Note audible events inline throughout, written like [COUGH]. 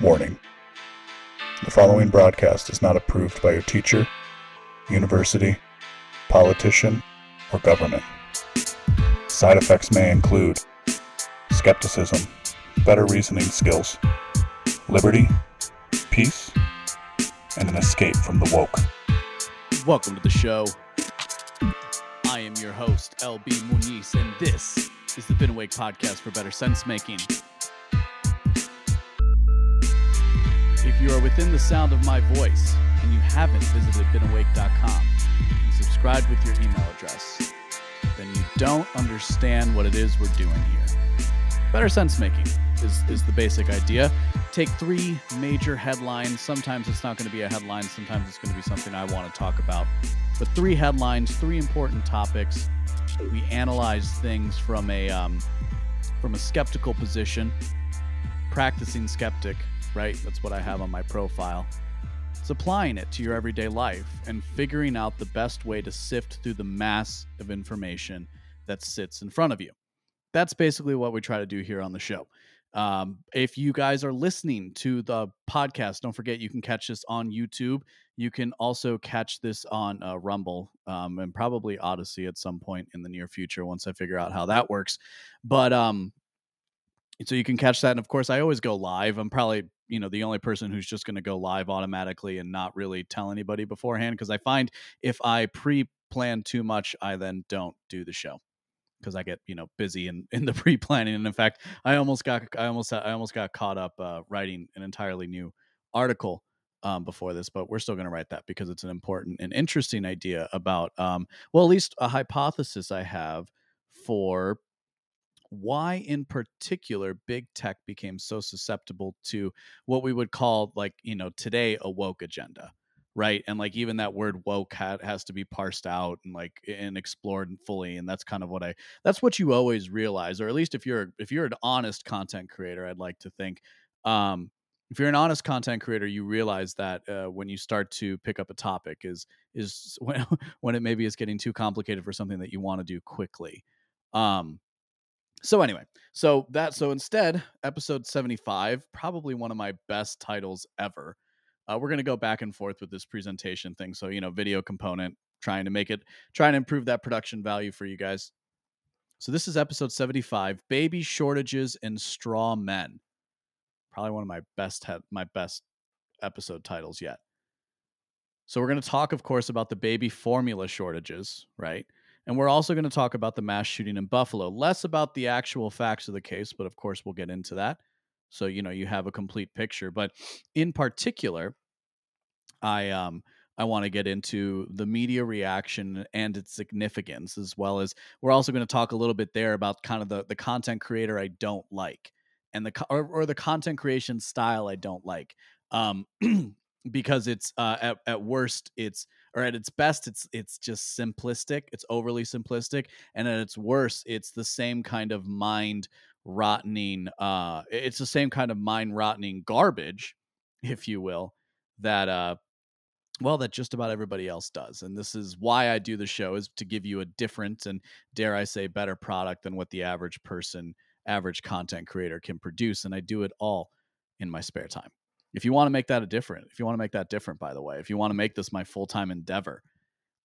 Warning The following broadcast is not approved by your teacher, university, politician, or government. Side effects may include skepticism, better reasoning skills, liberty, peace, and an escape from the woke. Welcome to the show. I am your host, LB Muniz, and this is the Been Awake podcast for better sense making. If you are within the sound of my voice and you haven't visited beenawake.com and subscribed with your email address, then you don't understand what it is we're doing here. Better sense making is, is the basic idea. Take three major headlines. Sometimes it's not going to be a headline, sometimes it's going to be something I want to talk about. But three headlines, three important topics. We analyze things from a um, from a skeptical position, practicing skeptic, right? That's what I have on my profile. It's applying it to your everyday life and figuring out the best way to sift through the mass of information that sits in front of you. That's basically what we try to do here on the show. Um, if you guys are listening to the podcast, don't forget you can catch this on YouTube. You can also catch this on uh, Rumble um, and probably Odysee at some point in the near future once I figure out how that works. But um, so you can catch that. And of course, I always go live. I'm probably you know the only person who's just going to go live automatically and not really tell anybody beforehand because I find if I pre-plan too much, I then don't do the show because I get you know busy in, [LAUGHS] in the pre-planning. And in fact, I almost got I almost I almost got caught up uh, writing an entirely new article um, before this, but we're still going to write that because it's an important and interesting idea about um, well, at least a hypothesis I have for why in particular big tech became so susceptible to what we would call like you know today a woke agenda right? And like even that word woke hat has to be parsed out and like and explored fully and that's kind of what i that's what you always realize or at least if you're if you're an honest content creator i'd like to think um if you're an honest content creator you realize that uh, when you start to pick up a topic is is [LAUGHS] when when it maybe is getting too complicated for something that you want to do quickly. Um so anyway so that so instead episode 75 probably one of my best titles ever. Uh, we're going to go back and forth with this presentation thing so you know video component trying to make it trying to improve that production value for you guys. So this is episode 75 baby shortages and straw men. Probably one of my best he- my best episode titles yet. So we're going to talk of course about the baby formula shortages right and we're also going to talk about the mass shooting in Buffalo, less about the actual facts of the case, but of course, we'll get into that. So, you know, you have a complete picture. But in particular, I, um, I want to get into the media reaction and its significance, as well as we're also going to talk a little bit there about kind of the, the content creator I don't like and the or, or the content creation style I don't like. Um, [CLEARS THROAT] because it's uh, at, at worst it's or at its best it's it's just simplistic it's overly simplistic and at its worst it's the same kind of mind rottening uh it's the same kind of mind rottening garbage if you will that uh well that just about everybody else does and this is why i do the show is to give you a different and dare i say better product than what the average person average content creator can produce and i do it all in my spare time if you want to make that a different, if you want to make that different, by the way, if you want to make this my full time endeavor,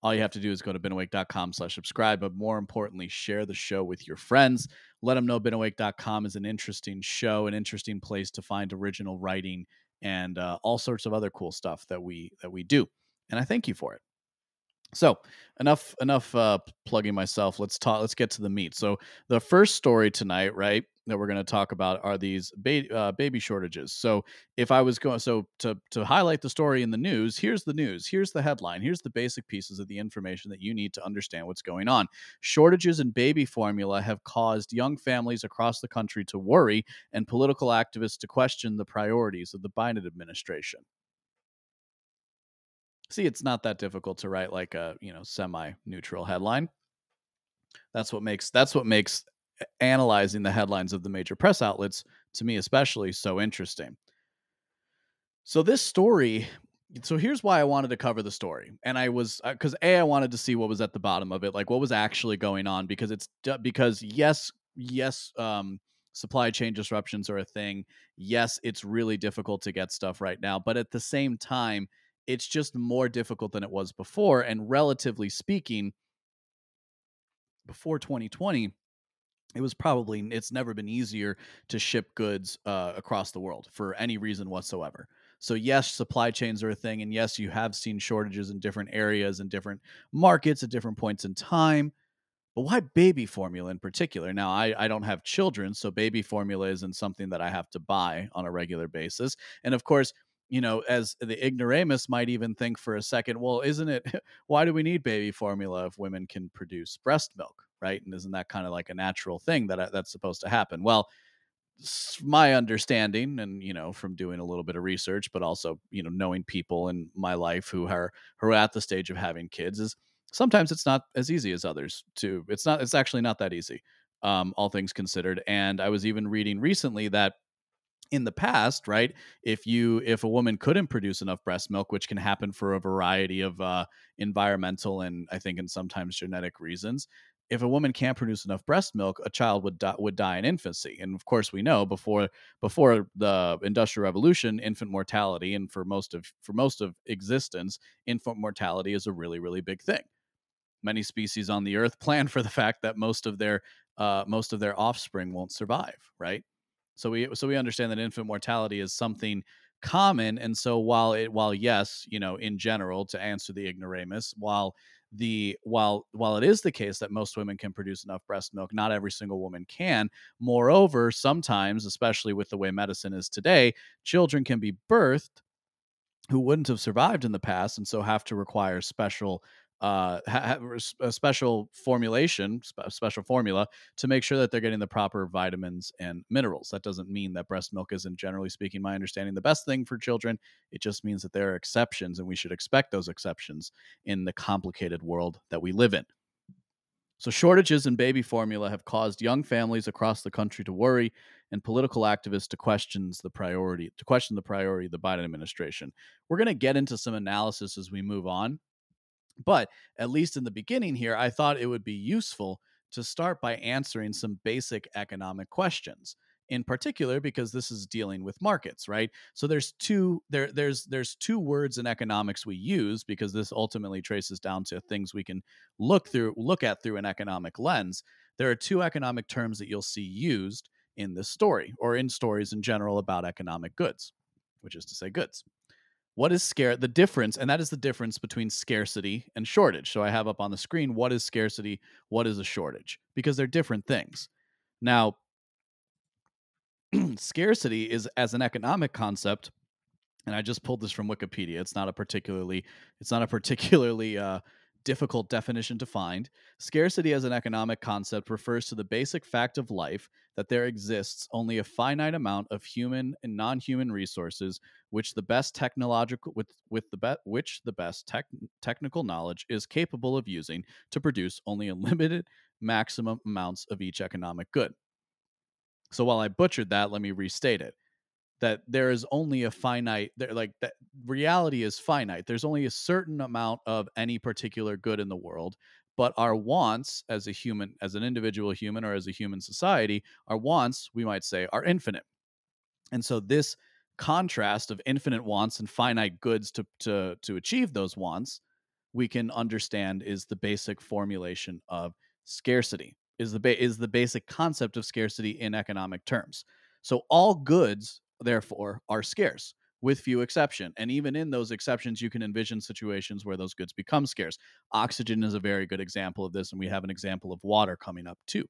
all you have to do is go to beenawake.com slash subscribe. But more importantly, share the show with your friends. Let them know beenawake.com is an interesting show, an interesting place to find original writing and uh, all sorts of other cool stuff that we that we do. And I thank you for it. So enough enough uh, plugging myself. Let's talk. Let's get to the meat. So the first story tonight, right, that we're going to talk about are these ba- uh, baby shortages. So if I was going, so to to highlight the story in the news, here's the news. Here's the headline. Here's the basic pieces of the information that you need to understand what's going on. Shortages in baby formula have caused young families across the country to worry, and political activists to question the priorities of the Biden administration see it's not that difficult to write like a you know semi neutral headline that's what makes that's what makes analyzing the headlines of the major press outlets to me especially so interesting so this story so here's why i wanted to cover the story and i was because uh, a i wanted to see what was at the bottom of it like what was actually going on because it's because yes yes um supply chain disruptions are a thing. Yes, it's really difficult to get stuff right now, but at the same time, it's just more difficult than it was before. And relatively speaking, before 2020, it was probably it's never been easier to ship goods uh, across the world for any reason whatsoever. So yes, supply chains are a thing, and yes, you have seen shortages in different areas and different markets at different points in time. But why baby formula in particular? Now, I, I don't have children, so baby formula isn't something that I have to buy on a regular basis. And of course, you know, as the ignoramus might even think for a second, well, isn't it, [LAUGHS] why do we need baby formula if women can produce breast milk, right? And isn't that kind of like a natural thing that uh, that's supposed to happen? Well, my understanding and you know from doing a little bit of research but also you know knowing people in my life who are who are at the stage of having kids is sometimes it's not as easy as others to it's not it's actually not that easy um, all things considered and i was even reading recently that in the past right if you if a woman couldn't produce enough breast milk which can happen for a variety of uh, environmental and i think and sometimes genetic reasons if a woman can't produce enough breast milk, a child would die, would die in infancy. And of course, we know before before the industrial revolution, infant mortality, and for most of for most of existence, infant mortality is a really really big thing many species on the earth [LAUGHS] plan for the fact that most of their uh, most of their offspring won't survive right so we so we understand that infant mortality is something common and so while it while yes you know in general to answer the ignoramus while the while while it is the case that most women can produce enough breast milk not every single woman can. Moreover sometimes especially with the way medicine is today children can be birthed who wouldn't have survived in the past and so have to require special uh, a special formulation, sp- special formula to make sure that they're getting the proper vitamins and minerals. That doesn't mean that breast milk isn't, generally speaking, my understanding, the best thing for children. It just means that there are exceptions, and we should expect those exceptions in the complicated world that we live in. So, shortages in baby formula have caused young families across the country to worry, and political activists to question the priority to question the priority of the Biden administration. We're going to get into some analysis as we move on but at least in the beginning here, I thought it would be useful to start by answering some basic economic questions in particular because this is dealing with markets right? So there's two there there's there's two words in economics we use because this ultimately traces down to things we can look through look at through an economic lens. There are two economic terms that you'll see used in this story or in stories in general about economic goods which is to say goods what is scare the difference and that is the difference between scarcity and shortage. So i have up on the screen what is scarcity what is a shortage? Because they're different things. Now [CLEARS THROAT] scarcity is as an economic concept and i just pulled this from wikipedia it's not a particularly it's not a particularly uh, difficult definition to find. Scarcity as an economic concept refers to the basic fact of life that there exists only a finite amount of human and non-human resources which the best technological with with the be- which the best tech, technical knowledge is capable of using to produce only a limited maximum amounts of each economic good. So while I butchered that, let me restate it that there is only a finite there like that reality is finite. There's only a certain amount of any particular good in the world but our wants as a human as an individual human or as a human society our wants we might say are infinite. And so this contrast of infinite wants and finite goods to to to achieve those wants we can understand is the basic formulation of scarcity is the ba- is the basic concept of scarcity in economic terms. So all goods therefore, are scarce with few exception. And even in those exceptions, you can envision situations where those goods become scarce. Oxygen is a very good example of this, and we have an example of water coming up too.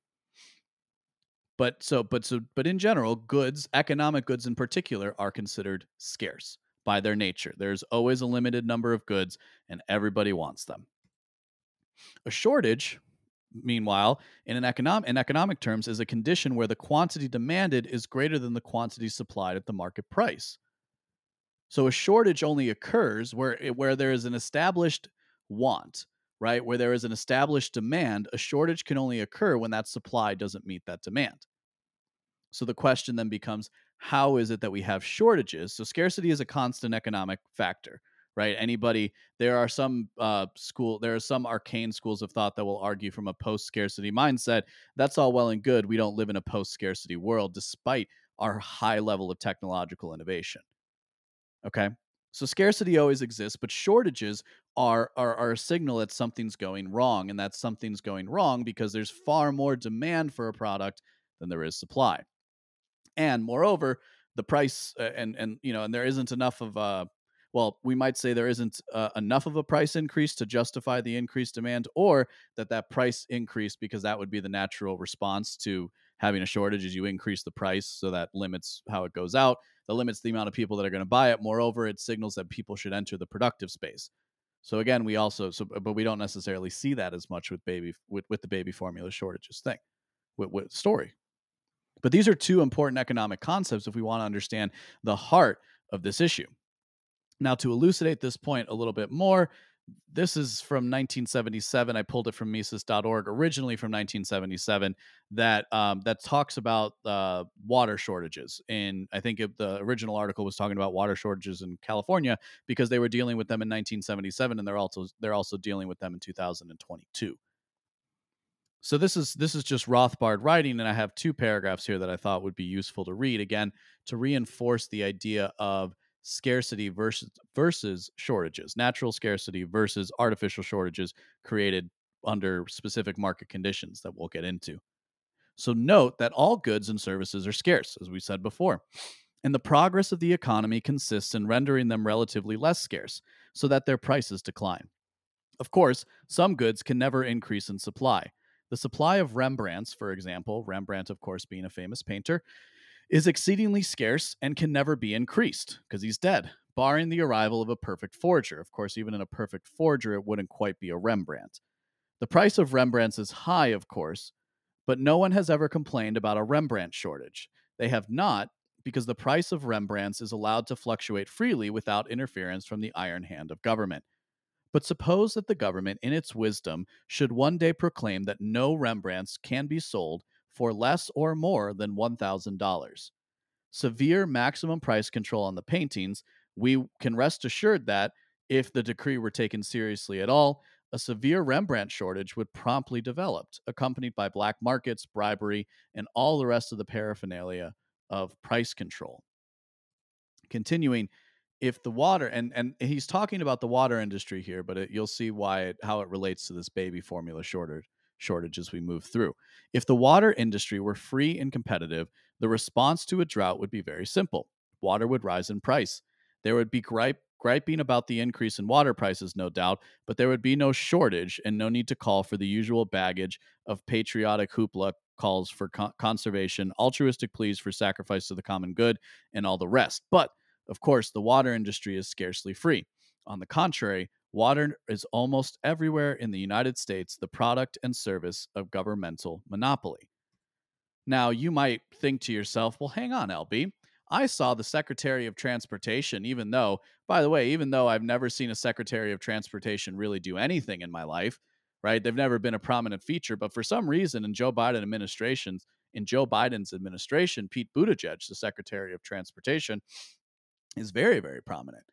But so, but so, but in general, goods, economic goods in particular, are considered scarce by their nature. There's always a limited number of goods, and everybody wants them. A shortage meanwhile, in an economic in economic terms, is a condition where the quantity demanded is greater than the quantity supplied at the market price. So a shortage only occurs where where there is an established want, right? Where there is an established demand, a shortage can only occur when that supply doesn't meet that demand. So the question then becomes how is it that we have shortages? So scarcity is a constant economic factor right? Anybody, there are some uh, school, there are some arcane schools of thought that will argue from a post scarcity mindset. That's all well and good. We don't live in a post scarcity world, despite our high level of technological innovation. Okay. So scarcity always exists, but shortages are, are are a signal that something's going wrong, and that something's going wrong because there's far more demand for a product than there is supply. And moreover, the price uh, and and you know, and there isn't enough of a well, we might say there isn't uh, enough of a price increase to justify the increased demand, or that that price increase because that would be the natural response to having a shortage is you increase the price, so that limits how it goes out. That limits the amount of people that are going to buy it. Moreover, it signals that people should enter the productive space. So again, we also so but we don't necessarily see that as much with baby with, with the baby formula shortages thing with, with story. But these are two important economic concepts if we want to understand the heart of this issue. Now, to elucidate this point a little bit more, this is from 1977. I pulled it from Mises.org, originally from 1977, that um, that talks about uh, water shortages. And I think it, the original article was talking about water shortages in California because they were dealing with them in 1977, and they're also they're also dealing with them in 2022. So this is this is just Rothbard writing, and I have two paragraphs here that I thought would be useful to read again to reinforce the idea of scarcity versus versus shortages, natural scarcity versus artificial shortages created under specific market conditions that we'll get into. So note that all goods and services are scarce, as we said before. And the progress of the economy consists in rendering them relatively less scarce so that their prices decline. Of course, some goods can never increase in supply. The supply of Rembrandts, for example, Rembrandt, of course, being a famous painter, is exceedingly scarce and can never be increased because he's dead, barring the arrival of a perfect forger. Of course, even in a perfect forger, it wouldn't quite be a Rembrandt. The price of Rembrandts is high, of course, but no one has ever complained about a Rembrandt shortage. They have not, because the price of Rembrandts is allowed to fluctuate freely without interference from the iron hand of government. But suppose that the government, in its wisdom, should one day proclaim that no Rembrandts can be sold for less or more than $1,000. Severe maximum price control on the paintings, we can rest assured that, if the decree were taken seriously at all, a severe Rembrandt shortage would promptly develop, accompanied by black markets, bribery, and all the rest of the paraphernalia of price control. Continuing, if the water and and he's talking about the water industry here, but it, you'll see why it, how it relates to this baby formula shortage shortage as we move through. If the water industry were free and competitive, the response to a drought would be very simple. Water would rise in price. There would be gripe, griping about the increase in water prices, no doubt, but there would be no shortage and no need to call for the usual baggage of patriotic hoopla calls for con- conservation, altruistic pleas for sacrifice to the common good, and all the rest. But, of course, the water industry is scarcely free. On the contrary, Water is almost everywhere in the United States the product and service of governmental monopoly. Now, you might think to yourself, well, hang on, LB. I saw the Secretary of Transportation, even though, by the way, even though I've never seen a Secretary of Transportation really do anything in my life, right? They've never been a prominent feature, but for some reason in Joe Biden administrations, in Joe Biden's administration, Pete Buttigieg, the Secretary of Transportation, is very, very prominent.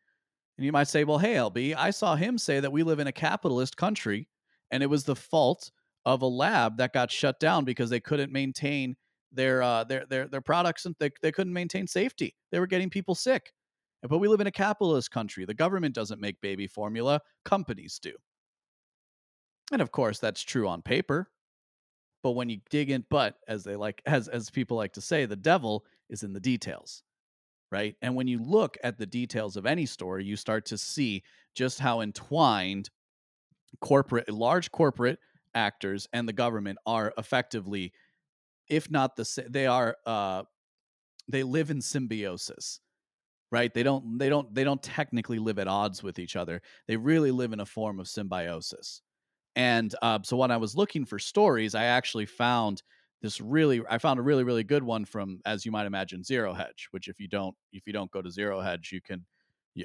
And you might say, well, hey, LB, I saw him say that we live in a capitalist country and it was the fault of a lab that got shut down because they couldn't maintain their uh, their their their products and they, they couldn't maintain safety. They were getting people sick. But we live in a capitalist country. The government doesn't make baby formula, companies do. And of course, that's true on paper. But when you dig in, but as they like as as people like to say, the devil is in the details right? And when you look at the details of any story, you start to see just how entwined corporate, large corporate actors and the government are effectively, if not the they are, uh, they live in symbiosis right? They don't they don't they don't technically live at odds with each other. They really live in a form of symbiosis. And uh, so when i was looking for stories i actually found this really i found a really really good one from as you might imagine zero hedge which if you don't if you don't go to zero hedge you can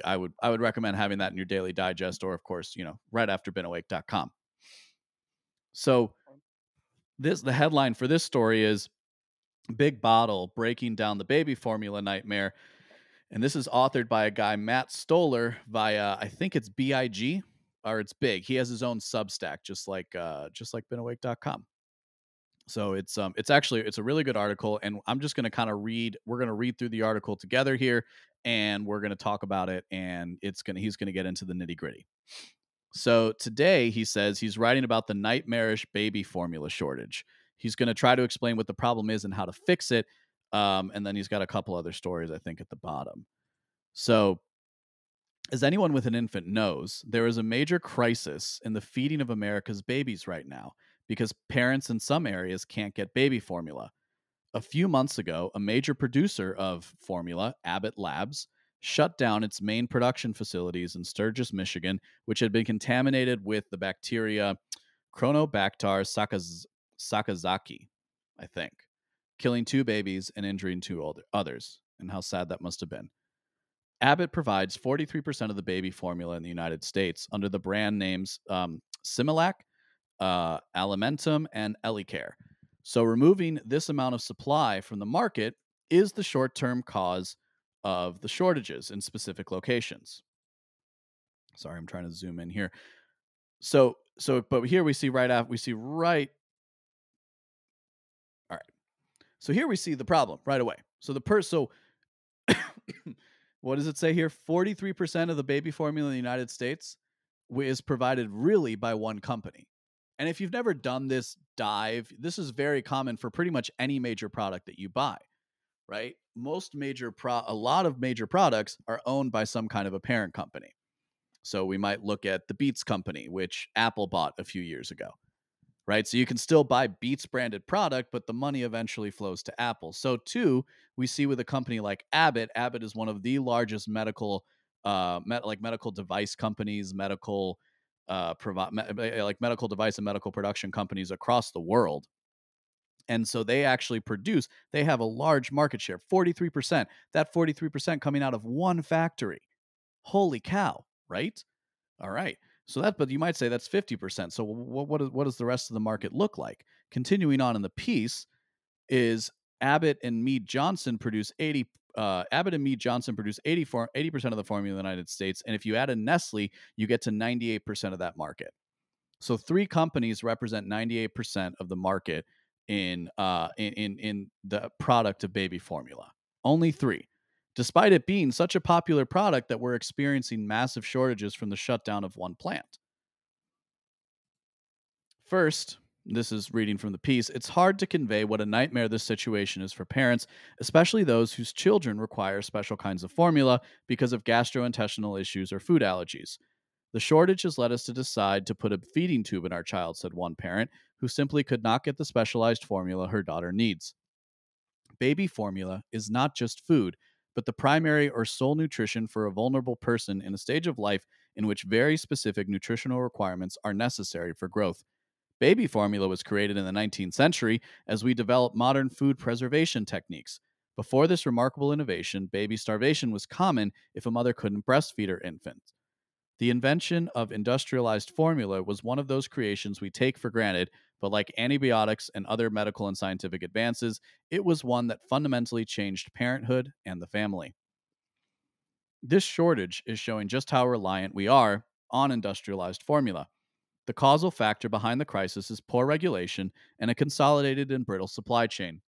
i would i would recommend having that in your daily digest or of course you know right after beenawake.com so this the headline for this story is big bottle breaking down the baby formula nightmare And this is authored by a guy, Matt Stoller, via I think it's BIG or it's big. He has his own Substack, just like uh, just like beenawake.com. So it's um it's actually it's a really good article, and I'm just gonna kind of read. We're gonna read through the article together here, and we're gonna talk about it. And it's gonna he's gonna get into the nitty gritty. So today he says he's writing about the nightmarish baby formula shortage. He's going to try to explain what the problem is and how to fix it. Um, and then he's got a couple other stories, I think, at the bottom. So, as anyone with an infant knows, there is a major crisis in the feeding of America's babies right now because parents in some areas can't get baby formula. A few months ago, a major producer of formula, Abbott Labs, shut down its main production facilities in Sturgis, Michigan, which had been contaminated with the bacteria Cronobacter sakaz- sakazaki, I think, killing two babies and injuring two others. And how sad that must have been. Abbott provides 43% of the baby formula in the United States under the brand names um, Similac, uh, Alimentum, and EleCare. So removing this amount of supply from the market is the short term cause of the shortages in specific locations. Sorry, I'm trying to zoom in here. So, so, but here we see right after we see right. All right. So here we see the problem right away. So the per so [COUGHS] what does it say here? 43% of the baby formula in the United States is provided really by one company. And if you've never done this dive, this is very common for pretty much any major product that you buy right? Most major pro a lot of major products are owned by some kind of a parent company. So we might look at the Beats company, which Apple bought a few years ago. Right? So you can still buy Beats branded product, but the money eventually flows to Apple. So too, we see with a company like Abbott, Abbott is one of the largest medical uh met, like medical device companies, medical uh me- like medical device and medical production companies across the world and so they actually produce, they have a large market share, 43%. That 43% coming out of one factory. Holy cow, right? All right. So that, but you might say that's 50%. So what, what, is, what does the rest of the market look like? Continuing on in the piece is Abbott and Mead Johnson produce 80, uh, Abbott and Mead Johnson produce 84, 80% of the formula in the United States. And if you add in Nestle, you get to 98% of that market. So three companies represent 98% of the market in uh in, in in the product of baby formula. Only three. Despite it being such a popular product that we're experiencing massive shortages from the shutdown of one plant. First, this is reading from the piece, it's hard to convey what a nightmare this situation is for parents, especially those whose children require special kinds of formula because of gastrointestinal issues or food allergies. The shortage has led us to decide to put a feeding tube in our child, said one parent, who simply could not get the specialized formula her daughter needs. Baby formula is not just food, but the primary or sole nutrition for a vulnerable person in a stage of life in which very specific nutritional requirements are necessary for growth. Baby formula was created in the 19th century as we developed modern food preservation techniques. Before this remarkable innovation, baby starvation was common if a mother couldn't breastfeed her infant. The invention of industrialized formula was one of those creations we take for granted, but like antibiotics and other medical and scientific advances, it was one that fundamentally changed parenthood and the family. This shortage is showing just how reliant we are on industrialized formula. The causal factor behind the crisis is poor regulation and a consolidated and brittle supply chain.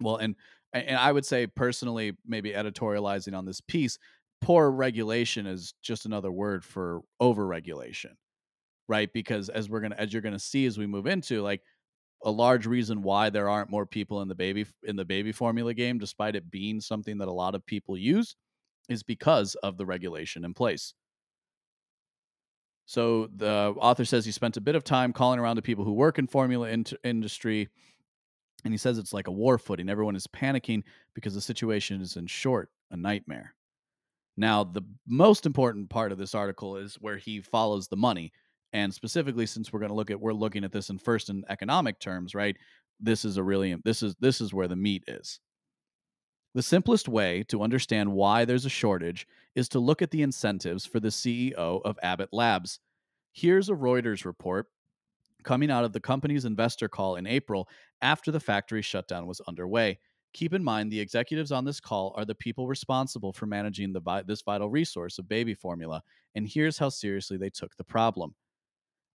Well, and and I would say personally, maybe editorializing on this piece, poor regulation is just another word for overregulation right because as we're gonna as you're gonna see as we move into like a large reason why there aren't more people in the baby in the baby formula game despite it being something that a lot of people use is because of the regulation in place so the author says he spent a bit of time calling around to people who work in formula in- industry and he says it's like a war footing everyone is panicking because the situation is in short a nightmare now, the most important part of this article is where he follows the money. And specifically, since we're going to look at we're looking at this in first in economic terms, right? This is a really this is this is where the meat is. The simplest way to understand why there's a shortage is to look at the incentives for the CEO of Abbott Labs. Here's a Reuters report coming out of the company's investor call in April after the factory shutdown was underway. Keep in mind, the executives on this call are the people responsible for managing the this vital resource of baby formula, and here's how seriously they took the problem.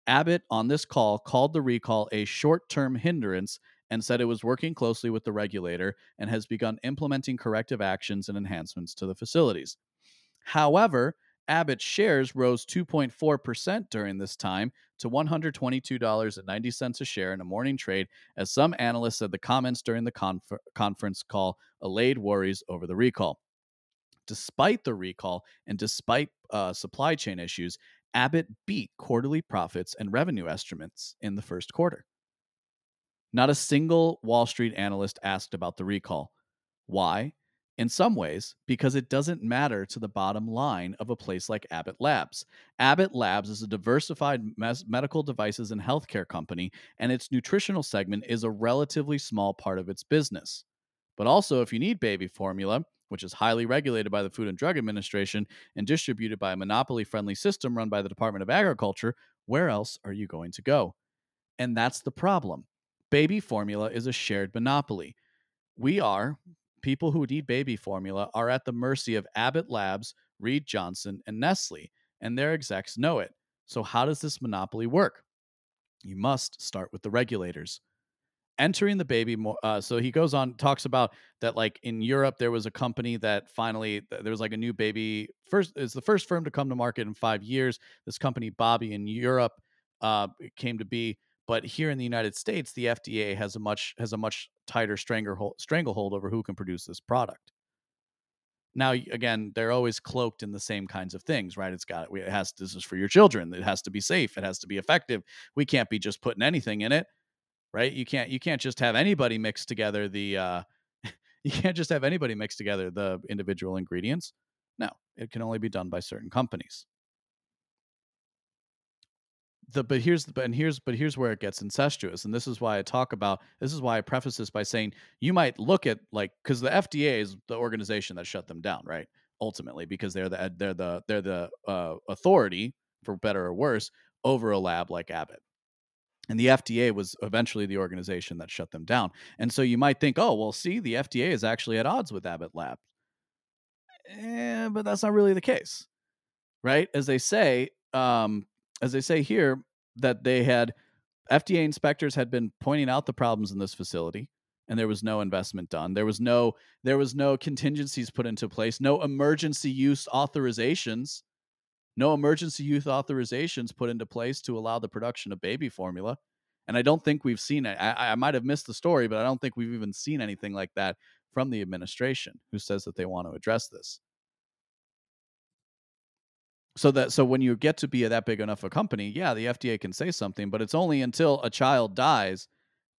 Abbott on this call called the recall a short term hindrance and said it was working closely with the regulator and has begun implementing corrective actions and enhancements to the facilities. However, Abbott's shares rose 2.4% during this time to $122.90 a share in a morning trade, as some analysts said the comments during the confer- conference call allayed worries over the recall. Despite the recall and despite uh, supply chain issues, Abbott beat quarterly profits and revenue estimates in the first quarter. Not a single Wall Street analyst asked about the recall. Why? In some ways, because it doesn't matter to the bottom line of a place like Abbott Labs. Abbott Labs is a diversified mes- medical devices and healthcare company, and its nutritional segment is a relatively small part of its business. But also, if you need baby formula, which is highly regulated by the Food and Drug Administration and distributed by a monopoly friendly system run by the Department of Agriculture, where else are you going to go? And that's the problem. Baby formula is a shared monopoly. We are, people who need baby formula, are at the mercy of Abbott Labs, Mead Johnson, and Nestle, and their execs know it. So, how does this monopoly work? You must start with the regulators entering the baby uh, so he goes on talks about that like in europe there was a company that finally there was like a new baby first is the first firm to come to market in five years this company Bobbie, in europe uh, came to be but here in the united states the fda has a much has a much tighter stranglehold stranglehold over who can produce this product now again they're always cloaked in the same kinds of things right it's got it has this is for your children it has to be safe it has to be effective we can't be just putting anything in it right? You can't you can't just have anybody mix together the uh, [LAUGHS] you can't just have anybody mix together the individual ingredients. No, it can only be done by certain companies. The but here's but and here's but here's where it gets incestuous, and this is why I talk about this is why I preface this by saying you might look at like because the FDA is the organization that shut them down, right? Ultimately, because they're the they're the they're the uh, authority for better or worse over a lab like Abbott and the FDA was eventually the organization that shut them down. And so you might think, oh, well, see, the FDA is actually at odds with Abbott Labs. Eh, but that's not really the case, right? As they say, um, as they say here, that they had FDA inspectors had been pointing out the problems in this facility, and there was no investment done. There was no there was no contingencies put into place, no emergency use authorizations no emergency use authorizations put into place to allow the production of baby formula. And I don't think we've seen it. I, I might have missed the story, but I don't think we've even seen anything like that from the administration who says that they want to address this. So that so when you get to be that big enough a company, yeah, the FDA can say something, but it's only until a child dies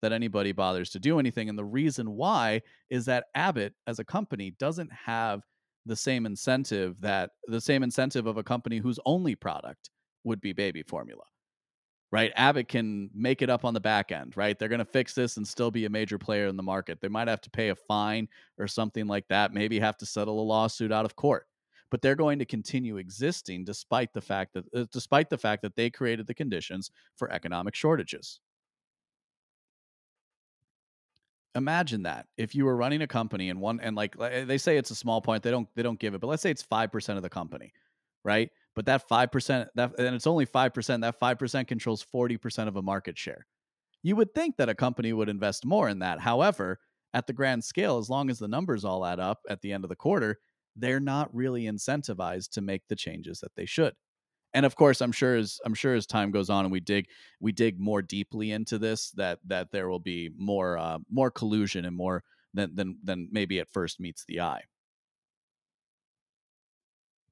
that anybody bothers to do anything. And the reason why is that Abbott as a company doesn't have the same incentive that the same incentive of a company whose only product would be baby formula right? Abbott can make it up on the back end right? They're going to fix this and still be a major player in the market. They might have to pay a fine or something like that maybe have to settle a lawsuit out of court but they're going to continue existing despite the fact that uh, despite the fact that they created the conditions for economic shortages. Imagine that if you were running a company and one and like they say it's a small point they don't they don't give it but let's say it's 5% of the company right? But that 5% that and it's only 5% that 5% controls 40% of a market share. You would think that a company would invest more in that however at the grand scale as long as the numbers all add up at the end of the quarter they're not really incentivized to make the changes that they should and of course i'm sure as i'm sure as time goes on and we dig we dig more deeply into this that that there will be more uh, more collusion and more than than than maybe at first meets the eye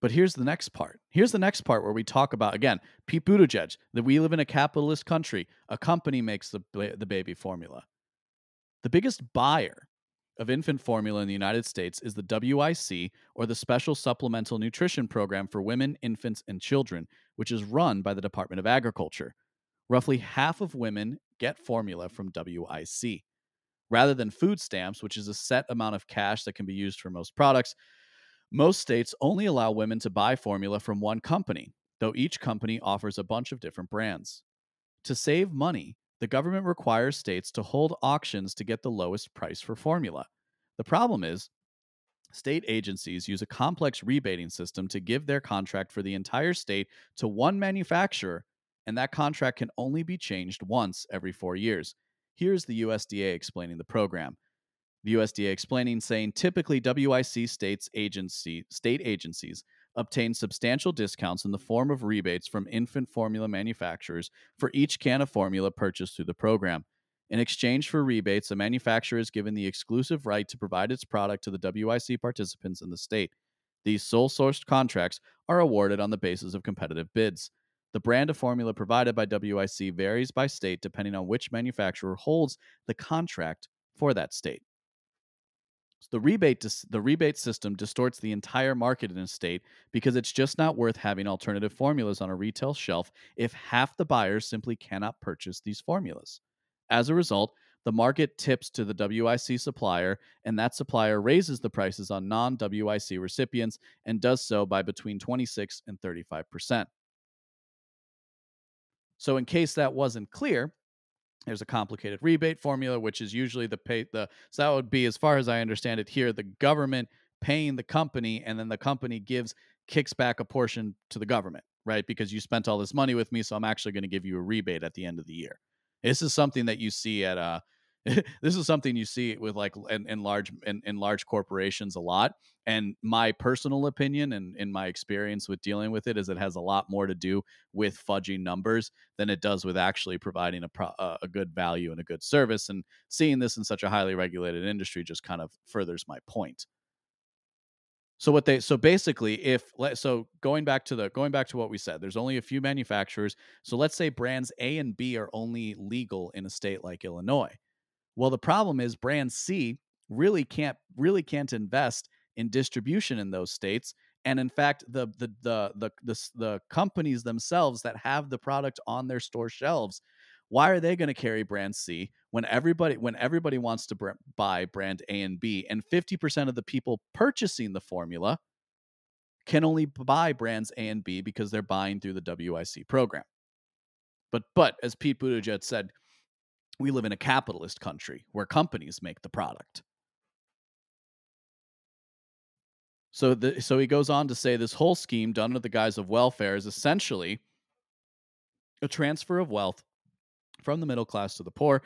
but here's the next part. Here's the next part where we talk about again Pete Buttigieg that we live in a capitalist country. A company makes the the baby formula. The biggest buyer of infant formula in the United States is the WIC, or the Special Supplemental Nutrition Program for Women, Infants, and Children, which is run by the Department of Agriculture. Roughly half of women get formula from WIC. Rather than food stamps, which is a set amount of cash that can be used for most products, most states only allow women to buy formula from one company, though each company offers a bunch of different brands. To save money, the government requires states to hold auctions to get the lowest price for formula. The problem is state agencies use a complex rebating system to give their contract for the entire state to one manufacturer, and that contract can only be changed once every four years. Here's the USDA explaining the program. The USDA explaining saying typically WIC states agency state agencies obtain substantial discounts in the form of rebates from infant formula manufacturers for each can of formula purchased through the program. In exchange for rebates, a manufacturer is given the exclusive right to provide its product to the WIC participants in the state. These sole sourced contracts are awarded on the basis of competitive bids. The brand of formula provided by WIC varies by state depending on which manufacturer holds the contract for that state. The rebate dis- the rebate system distorts the entire market in a state because it's just not worth having alternative formulas on a retail shelf if half the buyers simply cannot purchase these formulas. As a result, the market tips to the WIC supplier, and that supplier raises the prices on non WIC recipients and does so by between 26 and 35%. So, in case that wasn't clear, there's a complicated rebate formula, which is usually the pay the so that would be, as far as I understand it here, the government paying the company, and then the company gives kicks back a portion to the government, right? Because you spent all this money with me, so I'm actually going to give you a rebate at the end of the year. This is something that you see at uh [LAUGHS] this is something you see with like in, in large in, in, large corporations a lot and my personal opinion and in my experience with dealing with it is it has a lot more to do with fudging numbers than it does with actually providing a pro, a good value and a good service and seeing this in such a highly regulated industry just kind of furthers my point so what they so basically if so going back to the going back to what we said there's only a few manufacturers so let's say brands A and B are only legal in a state like Illinois. Well the problem is brand C really can't really can't invest in distribution in those states and in fact the the the the the, the companies themselves that have the product on their store shelves why are they going to carry brand C when everybody when everybody wants to br- buy brand A and B and 50% of the people purchasing the formula can only buy brands A and B because they're buying through the WIC program. But but as Pete Buttigieg said, we live in a capitalist country where companies make the product. So the, so he goes on to say this whole scheme done under the guise of welfare is essentially a transfer of wealth from the middle class to the poor,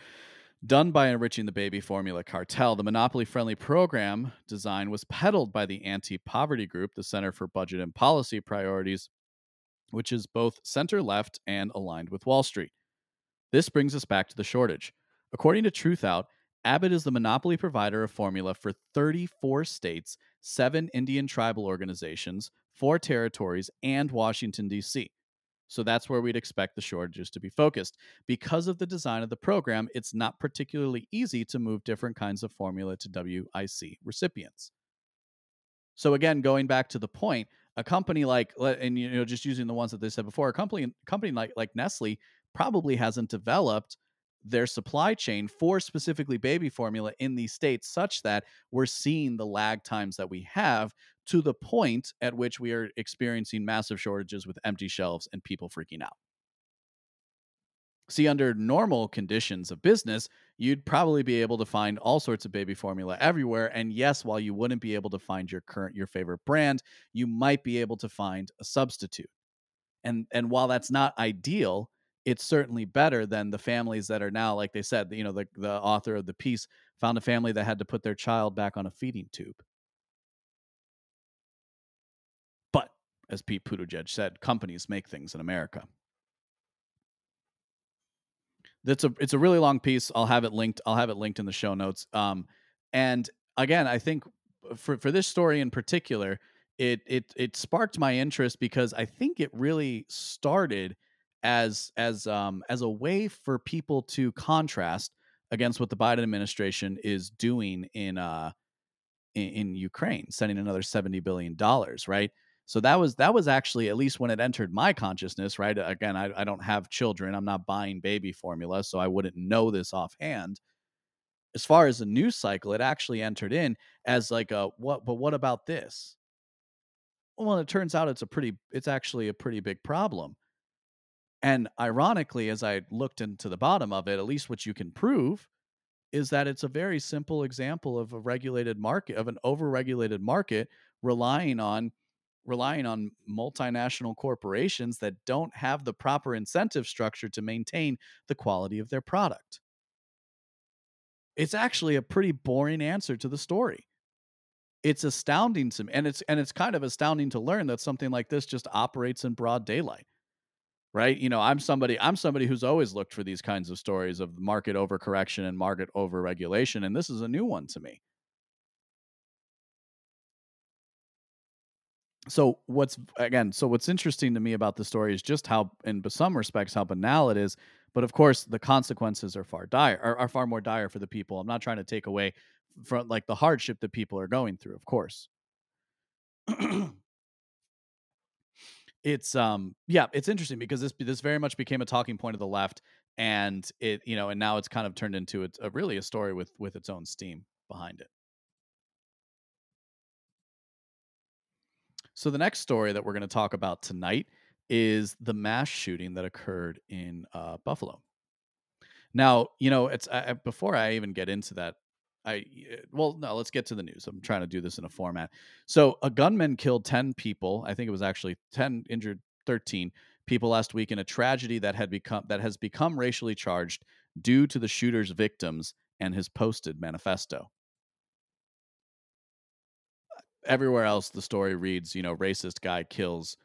done by enriching the baby formula cartel. The monopoly friendly program design was peddled by the anti poverty group, the Center for Budget and Policy Priorities, which is both center left and aligned with Wall Street. This brings us back to the shortage. According to Truthout, Abbott is the monopoly provider of formula for 34 states, seven Indian tribal organizations, four territories, and Washington, D.C. So that's where we'd expect the shortages to be focused. Because of the design of the program, it's not particularly easy to move different kinds of formula to WIC recipients. So again, going back to the point, a company like and you know just using the ones that they said before, a company company like like Nestle probably hasn't developed their supply chain for specifically baby formula in these states such that we're seeing the lag times that we have to the point at which we are experiencing massive shortages with empty shelves and people freaking out. See, under normal conditions of business, you'd probably be able to find all sorts of baby formula everywhere. And yes, while you wouldn't be able to find your current, your favorite brand, you might be able to find a substitute. And and while that's not ideal, it's certainly better than the families that are now, like they said, you know, the, the author of the piece found a family that had to put their child back on a feeding tube. But as Pete Buttigieg said, companies make things in America. That's a it's a really long piece. I'll have it linked. I'll have it linked in the show notes. Um, and again, I think for for this story in particular, it it it sparked my interest because I think it really started as as um as a way for people to contrast against what the Biden administration is doing in uh in, in Ukraine, sending another 70 billion dollars, right? So that was that was actually at least when it entered my consciousness, right? Again, I, I don't have children. I'm not buying baby formula, so I wouldn't know this offhand. As far as the news cycle, it actually entered in as like a what but what about this? Well, it turns out it's a pretty it's actually a pretty big problem. And ironically, as I looked into the bottom of it, at least what you can prove is that it's a very simple example of a regulated market of an overregulated market relying on relying on multinational corporations that don't have the proper incentive structure to maintain the quality of their product. It's actually a pretty boring answer to the story. It's astounding to me and it's and it's kind of astounding to learn that something like this just operates in broad daylight. Right? You know, I'm somebody I'm somebody who's always looked for these kinds of stories of market overcorrection and market overregulation and this is a new one to me. so what's again so what's interesting to me about the story is just how in some respects how banal it is but of course the consequences are far dire are, are far more dire for the people i'm not trying to take away from like the hardship that people are going through of course [CLEARS THROAT] it's um yeah it's interesting because this this very much became a talking point of the left and it you know and now it's kind of turned into a, a really a story with with its own steam behind it So the next story that we're going to talk about tonight is the mass shooting that occurred in uh, Buffalo. Now, you know, it's before I even get into that. I eh, well, no, let's get to the news. I'm trying to do this in a format. So, a gunman killed 10 people. I think it was actually 10 injured 13 people last week in a tragedy that had become that has become racially charged due to the shooter's victims and his posted manifesto everywhere else the story reads you know racist guy kills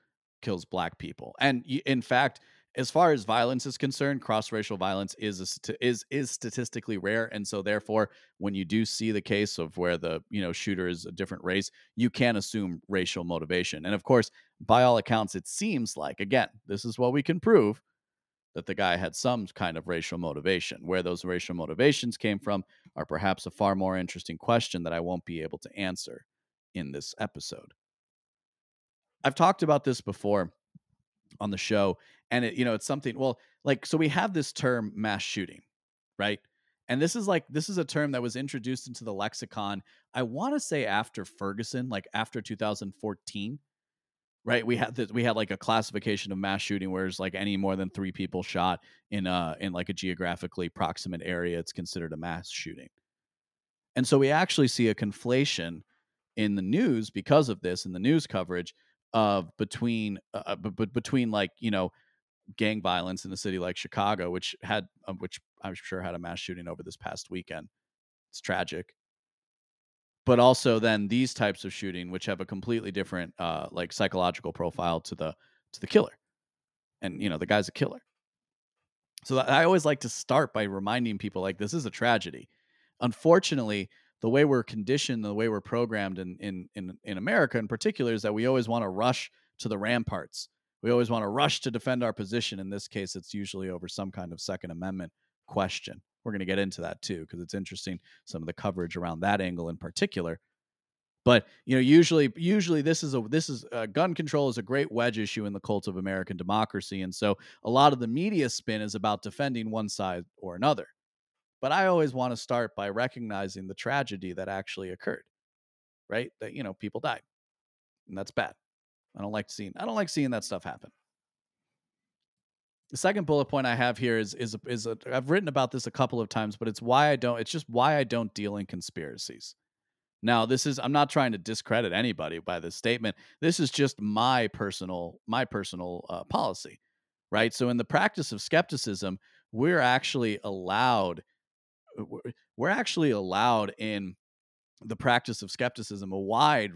kills black people and in fact as far as violence is concerned cross-racial violence is a, is is statistically rare and so therefore when you do see the case of where the you know shooter is a different race you can assume racial motivation and of course by all accounts it seems like again this is what we can prove that the guy had some kind of racial motivation where those racial motivations came from are perhaps a far more interesting question that I won't be able to answer in this episode. I've talked about this before on the show and it you know it's something well like so we have this term mass shooting, right? And this is like this is a term that was introduced into the lexicon I want to say after Ferguson, like after 2014 right we had this we had like a classification of mass shooting where it's like any more than three people shot in uh in like a geographically proximate area it's considered a mass shooting and so we actually see a conflation in the news because of this in the news coverage of between uh, but uh, between like you know gang violence in a city like Chicago, which had uh, which I'm sure had a mass shooting over this past weekend. It's tragic. But also then these types of shooting, which have a completely different uh, like psychological profile to the to the killer, and you know the guy's a killer. So I always like to start by reminding people like this is a tragedy. Unfortunately, the way we're conditioned, the way we're programmed in in in, in America in particular is that we always want to rush to the ramparts. We always want to rush to defend our position. In this case, it's usually over some kind of Second Amendment question. We're going to get into that too because it's interesting some of the coverage around that angle in particular. But you know, usually, usually this is a this is uh, gun control is a great wedge issue in the cult of American democracy, and so a lot of the media spin is about defending one side or another. But I always want to start by recognizing the tragedy that actually occurred, right? That, you know, people died. And that's bad. I don't like seeing I don't like seeing that stuff happen. The second bullet point I have here is is is a, I've written about this a couple of times, but it's why I don't. It's just why I don't deal in conspiracies. Now, this is I'm not trying to discredit anybody by this statement. This is just my personal my personal uh, policy, right? So, in the practice of skepticism, we're actually allowed we're actually allowed in the practice of skepticism a wide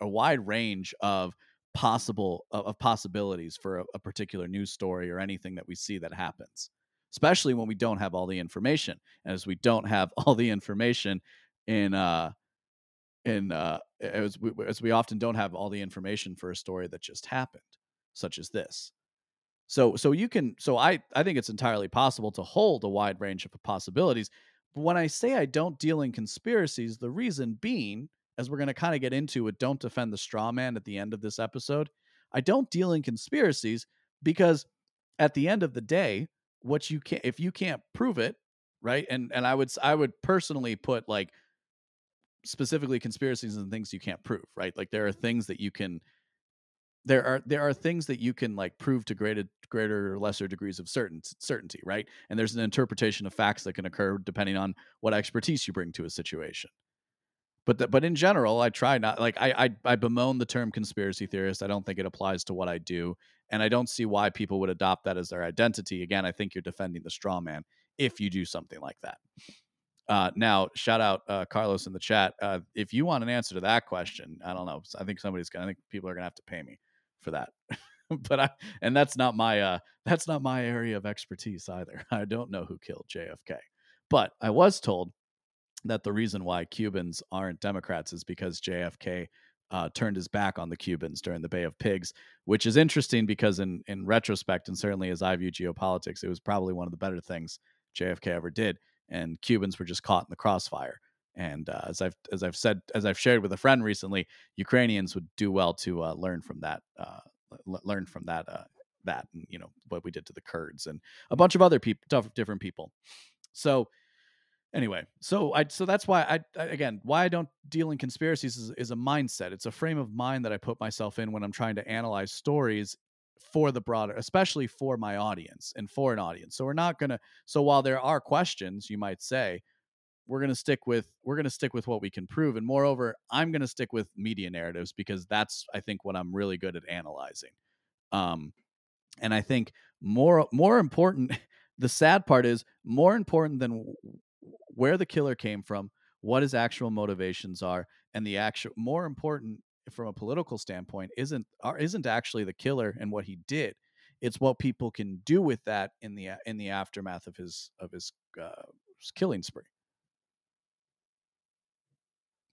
a wide range of possible of possibilities for a, a, particular news story or anything that we see that happens especially when we don't have all the information as we don't have [LAUGHS] all the information in uh in uh as we, as we often don't have all the information for a story that just happened such as this. So so you can so i i think it's entirely possible to hold a wide range of possibilities but when I say I don't deal in conspiracies, the reason being, as we're going to kind of get into with Don't Defend the Straw Man at the end of this episode, I don't deal in conspiracies because at the end of the day, what you can't, if you can't prove it, right? And, and I would, I would personally put like specifically conspiracies and things you can't prove, right? Like there are things that you can, there are there are things that you can like prove to greater greater or lesser degrees of certain certainty, right? And there's an interpretation of facts that can occur depending on what expertise you bring to a situation. But the, but in general, I try not like I, I I bemoan the term conspiracy theorist. I don't think it applies to what I do, and I don't see why people would adopt that as their identity. Again, I think you're defending the straw man if you do something like that. Uh, now, shout out uh, Carlos in the chat. Uh, if you want an answer to that question, I don't know. I think somebody's gonna. I think people are gonna have to pay me for that. [LAUGHS] but I and that's not my uh that's not my area of expertise either. [LAUGHS] I don't know who killed JFK. But I was told that the reason why Cubans aren't Democrats is because JFK uh, turned his back on the Cubans during the Bay of Pigs, which is interesting because in in retrospect and certainly as I view geopolitics, it was probably one of the better things JFK ever did, and Cubans were just caught in the crossfire. And uh, as I've as I've said as I've shared with a friend recently, Ukrainians would do well to uh, learn from that uh, l- learn from that uh, that and, you know what we did to the Kurds and a bunch of other people different people. So anyway, so I so that's why I, I again why I don't deal in conspiracies is, is a mindset. It's a frame of mind that I put myself in when I'm trying to analyze stories for the broader, especially for my audience and for an audience. So we're not gonna. So while there are questions, you might say, we're to stick with we're to stick with what we can prove and moreover i'm to stick with media narratives because that's i think what i'm really good at analyzing um and i think more more important [LAUGHS] the sad part is more important than where the killer came from what his actual motivations are and the actual more important from a political standpoint isn't isn't actually the killer and what he did it's what people can do with that in the in the aftermath of his of his uh, killing spree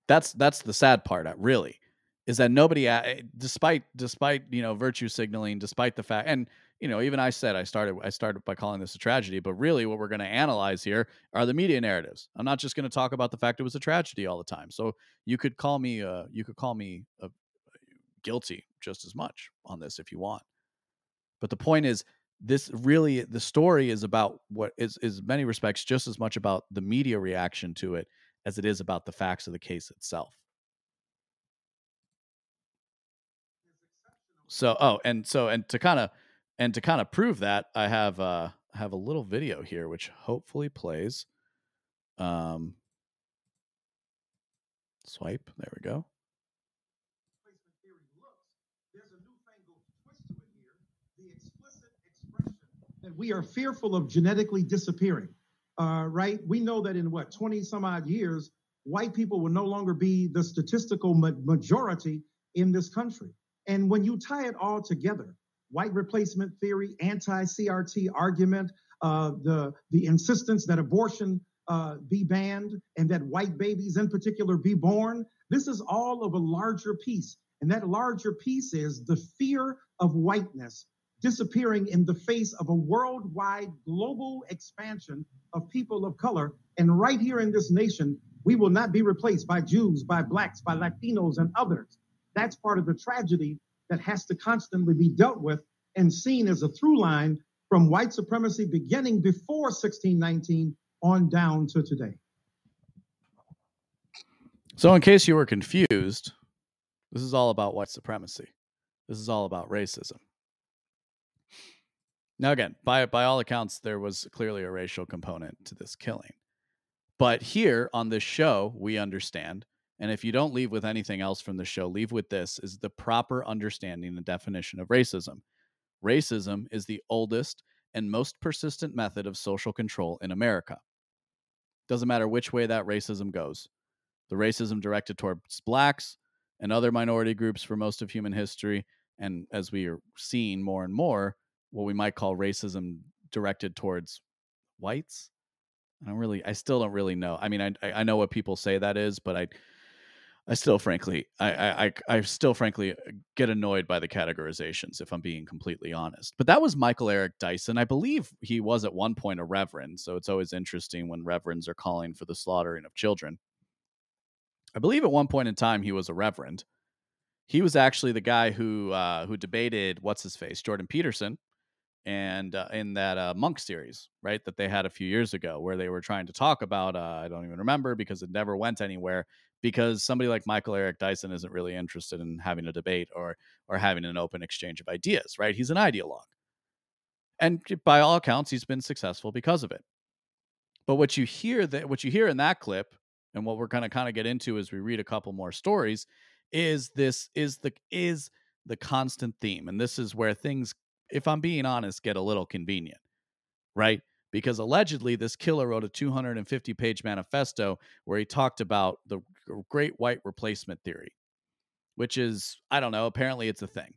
that's that's the sad part. Uh, really, is that nobody, eh, despite despite you know virtue signaling, despite the fact, and you know even I said I started I started by calling this a tragedy, but really what we're going to analyze here are the media narratives. I'm not just going to talk about the fact it was a tragedy all the time. So you could call me uh, you could call me uh, guilty just as much on this if you want. But the point is, this really the story is about what is is many respects just as much about the media reaction to it as it is about the facts of the case itself. So, oh, and so, and to kind of, and to kind of prove that, I have uh have a little video here, which hopefully plays. Um, swipe. There we go. That we are fearful of genetically disappearing uh, right? We know that in what, 20 some odd years, white people will no longer be the statistical ma- majority in this country. And when you tie it all together, white replacement theory, anti-CRT argument, uh, the the insistence that abortion uh, be banned and that white babies in particular be born, this is all of a larger piece. And that larger piece is the fear of whiteness disappearing in the face of a worldwide global expansion of people of color. And right here in this nation, we will not be replaced by Jews, by blacks, by Latinos, and others. That's part of the tragedy that has to constantly be dealt with and seen as a through line from white supremacy beginning before 1619 on down to today. So, in case you were confused, this is all about white supremacy. This is all about racism. Now, again, by by all accounts, there was clearly a racial component to this killing. But here on this show, we understand, and if you don't leave with anything else from the show, leave with this: is the proper understanding and definition of racism. Racism is the oldest and most persistent method of social control in America. Doesn't matter which way that racism goes. The racism directed towards blacks and other minority groups for most of human history, and as we are seeing more and more, what we might call racism directed towards whites. I don't really, I still don't really know. I mean, I I know what people say that is, but I I still frankly I I I still frankly uh, get annoyed by the categorizations if I'm being completely honest. But that was Michael Eric Dyson. I believe he was at one point a reverend, so it's always interesting when reverends are calling for the slaughtering of children. I believe at one point in time he was a reverend. He was actually the guy who uh, who debated what's his face Jordan Peterson and uh, in that uh, Munk series right that they had a few years ago where they were trying to talk about uh, i don't even remember because it never went anywhere because somebody like Michael Eric Dyson isn't really interested in having a debate or or having an open exchange of ideas, right? He's an ideologue. And by all accounts, he's been successful because of it. But what you hear that what you hear in that clip, and what we're gonna kind of get into as we read a couple more stories, is this is the is the constant theme. And this is where things, if I'm being honest, get a little convenient, right? Because allegedly this killer wrote a 250 page manifesto where he talked about the great white replacement theory, which is, I don't know, apparently it's a thing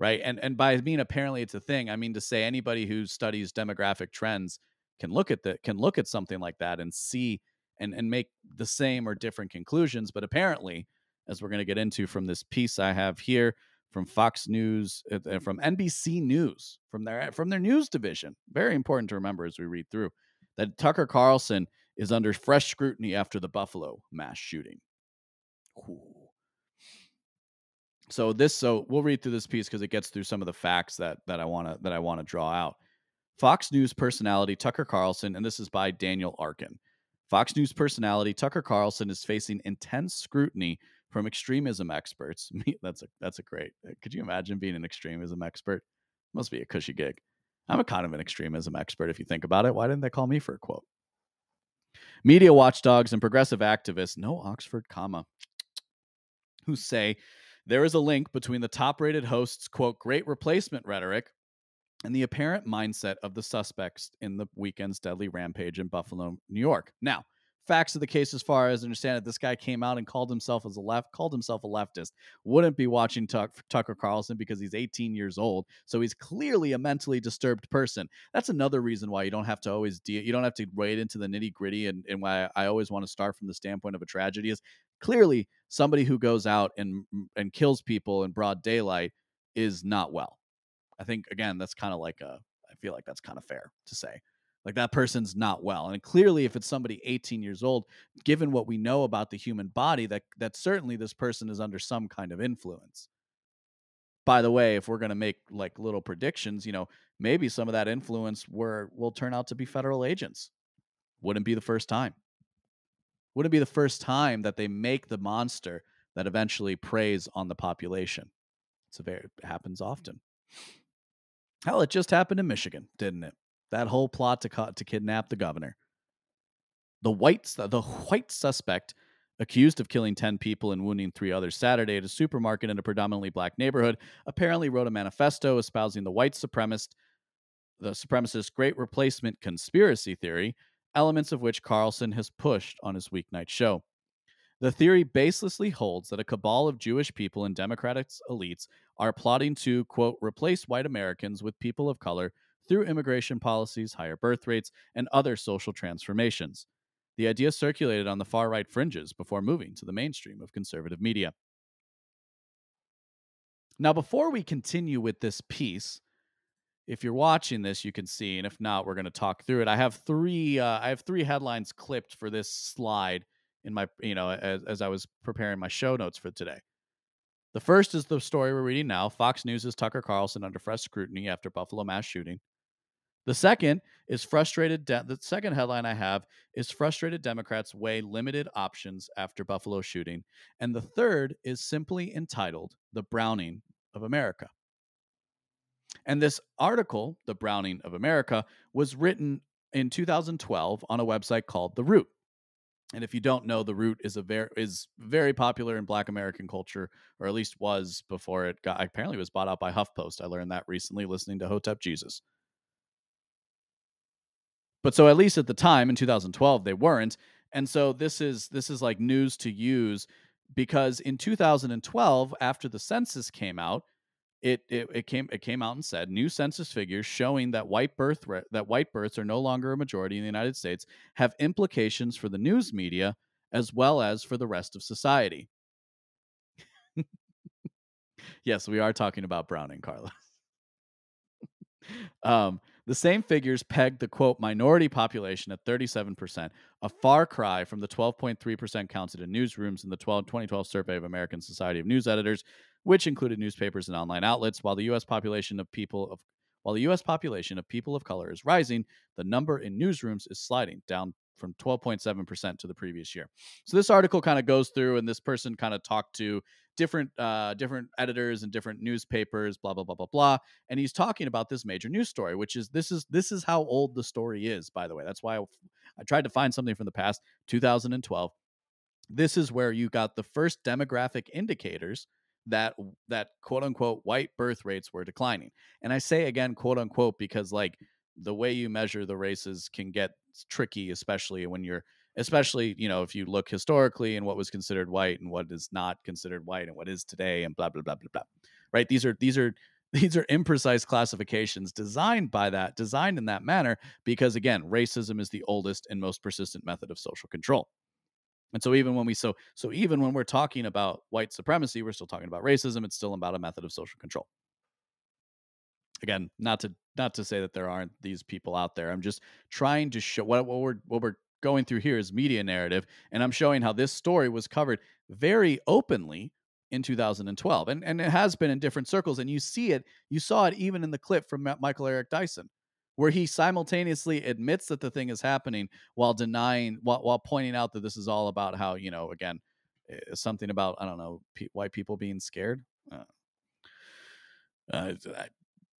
right? And and by mean apparently it's a thing i mean to say anybody who studies demographic trends can look at that can look at something like that and see and and make the same or different conclusions but apparently as we're going to get into from this piece i have here from fox news uh, from nbc news from their from their news division very important to remember as we read through that tucker carlson is under fresh scrutiny after the buffalo mass shooting Ooh. So this, so we'll read through this piece because it gets through some of the facts that that I want to that I want to draw out. Fox News personality Tucker Carlson, and this is by Daniel Arkin. Fox News personality Tucker Carlson is facing intense scrutiny from extremism experts. [LAUGHS] that's a that's a great. Uh, could you imagine being an extremism expert? Must be a cushy gig. I'm a kind of an extremism expert if you think about it. Why didn't they call me for a quote? Media watchdogs and progressive activists, no Oxford comma, [TSK] who say there is a link between the top rated host's quote, great replacement rhetoric and the apparent mindset of the suspects in the weekend's deadly rampage in Buffalo, New York. Now, facts of the case as far as I understand it, this guy came out and called himself as a left, called himself a leftist. Wouldn't be watching Tuck, Tucker Carlson because he's 18 years old, so he's clearly a mentally disturbed person. That's another reason why you don't have to always deal. You don't have to wade into the nitty gritty, and, and why I always want to start from the standpoint of a tragedy is clearly somebody who goes out and mm, and kills people in broad daylight is not well. I think again that's kind of like a I feel like that's kind of fair to say. Like that person's not well. And clearly if it's somebody 18 years old, given what we know about the human body that that certainly this person is under some kind of influence. By the way, if we're going to make like little predictions, you know, maybe some of that influence were will turn out to be federal agents. Wouldn't be the first time Wouldn't be the first time that they make the monster that eventually preys on the population? It's a very it happens often. Hell, it just happened in Michigan, didn't it? That whole plot to to kidnap the governor. The white the white suspect accused of killing 10 people and wounding 3 others Saturday at a supermarket in a predominantly black neighborhood apparently wrote a manifesto espousing the white supremacist the supremacist great replacement conspiracy theory elements of which Carlson has pushed on his weeknight show. The theory baselessly holds that a cabal of Jewish people and Democratic elites are plotting to, quote, replace white Americans with people of color through immigration policies, higher birth rates, and other social transformations. The idea circulated on the far right fringes before moving to the mainstream of conservative media. Now, before we continue with this piece, if you're watching this, you can see, and if not, we're going to talk through it. I have three. Uh, I have three headlines clipped for this slide in my, you know, as, as I was preparing my show notes for today. The first is the story we're reading now. Fox News Tucker Carlson under fresh scrutiny after Buffalo mass shooting. The second is frustrated. De- the second headline I have is frustrated Democrats weigh limited options after Buffalo shooting, and the third is simply entitled "The Browning of America." And this article, The Browning of America, was written in 2012 on a website called The Root. And if you don't know, The Root is a very is very popular in Black American culture, or at least was before it got apparently was bought out by HuffPost. I learned that recently listening to Hotep Jesus. But so at least at the time in 2012 they weren't, and so this is this is like news to use because in 2012 after the census came out, it, it it came it came out and said new census figures showing that white birth that white births are no longer a majority in the United States have implications for the news media as well as for the rest of society. [LAUGHS] yes, we are talking about Browning, Carlos. [LAUGHS] um, the same figures pegged the quote minority population at 37%, a far cry from the 12.3% counted in newsrooms in the 12, 2012 survey of American Society of News Editors, which included newspapers and online outlets. While the U.S. population of people of while the U.S. population of people of color is rising, the number in newsrooms is sliding down from 12.7% to the previous year. So this article kind of goes through and this person kind of talked to different uh, different editors and different newspapers, blah blah blah blah blah, and he's talking about this major news story, which is this is this is how old the story is. By the way, that's why I, I tried to find something from the past, 2012. This is where you got the first demographic indicators that that quote unquote white birth rates were declining. And I say again quote unquote because like the way you measure the races can get tricky especially when you're especially you know if you look historically and what was considered white and what is not considered white and what is today and blah blah blah blah blah right? These are these are [LAUGHS] these are imprecise classifications designed by that designed in that manner because again racism is the oldest and most persistent method of social control. And so even when we so so even when we're talking about white supremacy we're still talking about racism. It's still about a method of social control again not to not to say that there aren't these people out there i'm just trying to show what, what we're what we're going through here is media narrative, and I'm showing how this story was covered very openly in 2012, and and it has been in different circles, and you see it, you saw it even in the clip from Michael Eric Dyson, where he simultaneously admits that the thing is happening while denying, while while pointing out that this is all about how you know again eh, something about I don't know white people being scared. Uh, uh,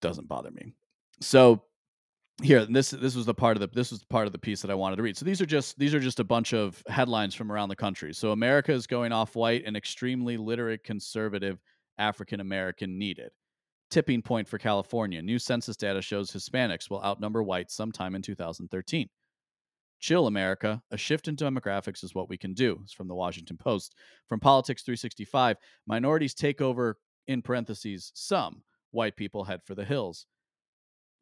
doesn't bother me. So here this this was the part of the this was part of the piece that I wanted to read. So these are just these are just a bunch of headlines from around the country. So America is going off white and extremely literate conservative African American needed. Tipping point for California. New census data shows Hispanics will outnumber whites sometime in 2013. Chill America, a shift in demographics is what we can do. It's from the Washington Post. From Politics 365, minorities take over in parentheses some white people head for the hills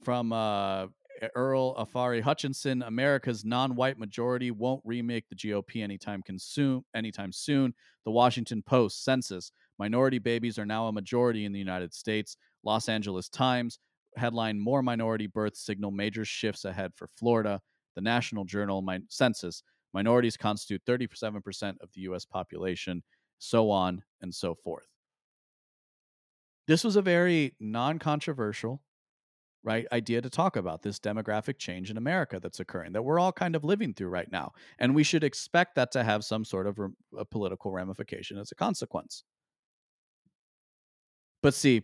from uh, Earl Ofari Hutchinson, America's non-white majority won't remake the GOP anytime consume anytime soon. The Washington Post census: minority babies are now a majority in the United States. Los Angeles Times headline: More minority births signal major shifts ahead for Florida. The National Journal my, census: minorities constitute 37% of the U.S. population. So on and so forth. This was a very non-controversial right idea to talk about this demographic change in America that's occurring that we're all kind of living through right now and we should expect that to have some sort of a political ramification as a consequence. But see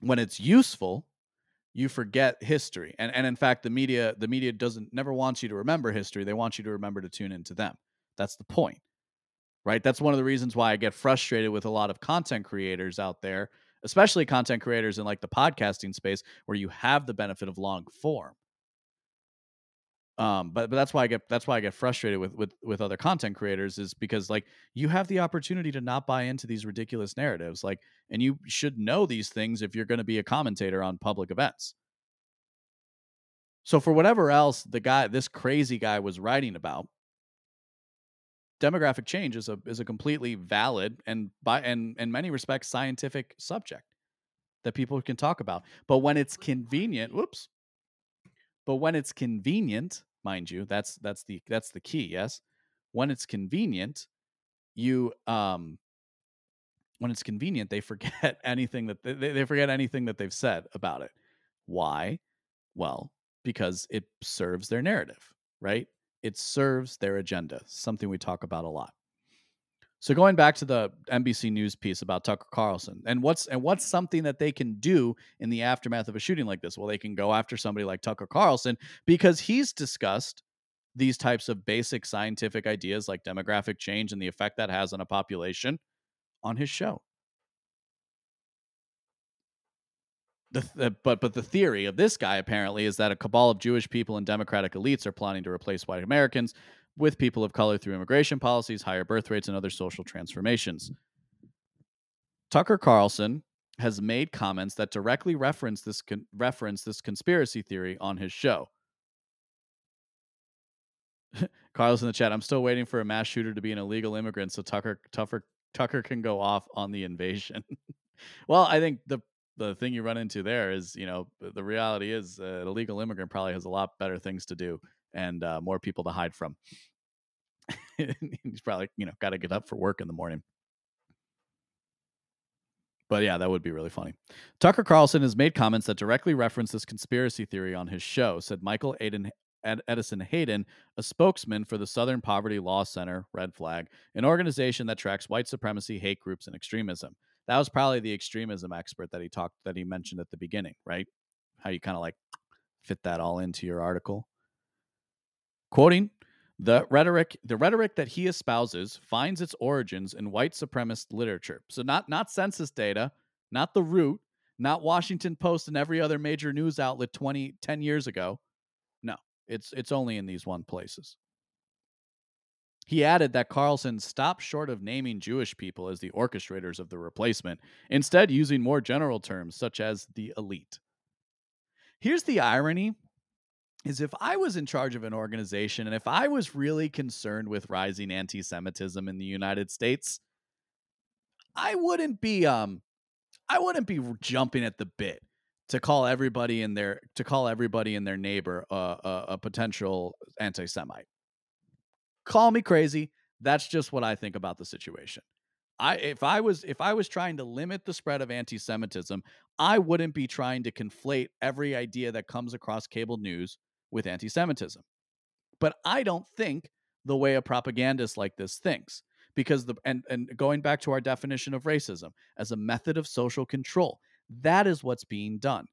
when it's useful you forget history and and in fact the media the media doesn't never wants you to remember history they want you to remember to tune into them. That's the point right? That's one of the reasons why i get frustrated with a lot of content creators out there especially content creators in like the podcasting space where you have the benefit of long form. Um, but but that's why I get that's why I get frustrated with with with other content creators is because like you have the opportunity to not buy into these ridiculous narratives, like, and you should know these things if you're going to be a commentator on public events. So for whatever else the guy, this crazy guy was writing about, demographic change is a is a completely valid and by and in many respects scientific subject that people can talk about. But when it's convenient, whoops. But when it's convenient, mind you, that's that's the that's the key, yes. When it's convenient, you um when it's convenient, they forget [LAUGHS] anything that they, they forget anything that they've said about it. Why? Well, because it serves their narrative, right? It serves their agenda, something we talk about a lot. So going back to the NBC News piece about Tucker Carlson and what's and what's something that they can do in the aftermath of a shooting like this? Well, they can go after somebody like Tucker Carlson because he's discussed these types of basic scientific ideas like demographic change and the effect that has on a population on his show. The, the, uh, but but the theory of this guy apparently is that a cabal of Jewish people and democratic elites are planning to replace white Americans with people of color through immigration policies, higher birth rates, and other social transformations. Tucker Carlson has made comments that directly reference this con- reference this conspiracy theory on his show. [LAUGHS] Carlos in the chat. I'm still waiting for a mass shooter to be an illegal immigrant so Tucker Tucker Tucker can go off on the invasion. [LAUGHS] well, I think the the thing you run into there is, you know, the reality is uh, an illegal immigrant probably has a lot better things to do and uh, more people to hide from. [LAUGHS] He's probably, you know, got to get up for work in the morning. But yeah, that would be really funny. Tucker Carlson has made comments that directly reference this conspiracy theory on his show, said Michael Aiden Ed- Edison Hayden, a spokesman for the Southern Poverty Law Center, Red Flag, an organization that tracks white supremacy, hate groups, and extremism. That was probably the extremism expert that he talked that he mentioned at the beginning, right? How you kind of like fit that all into your article. Quoting the rhetoric, the rhetoric that he espouses finds its origins in white supremacist literature. So not not census data, not the root, not Washington Post and every other major news outlet 20 10 years ago. No, it's it's only in these one places. He added that Carlson stopped short of naming Jewish people as the orchestrators of the replacement, instead using more general terms such as the elite. Here's the irony is if I was in charge of an organization and if I was really concerned with rising anti-Semitism in the United States, I wouldn't be um I wouldn't be jumping at the bit to call everybody in their to call everybody in their neighbor a, a, a potential anti-Semite. Call me crazy. That's just what I think about the situation. I if I was if I was trying to limit the spread of anti-Semitism, I wouldn't be trying to conflate every idea that comes across cable news with anti-Semitism. But I don't think the way a propagandist like this thinks because the and and going back to our definition of racism as a method of social control that is what's being done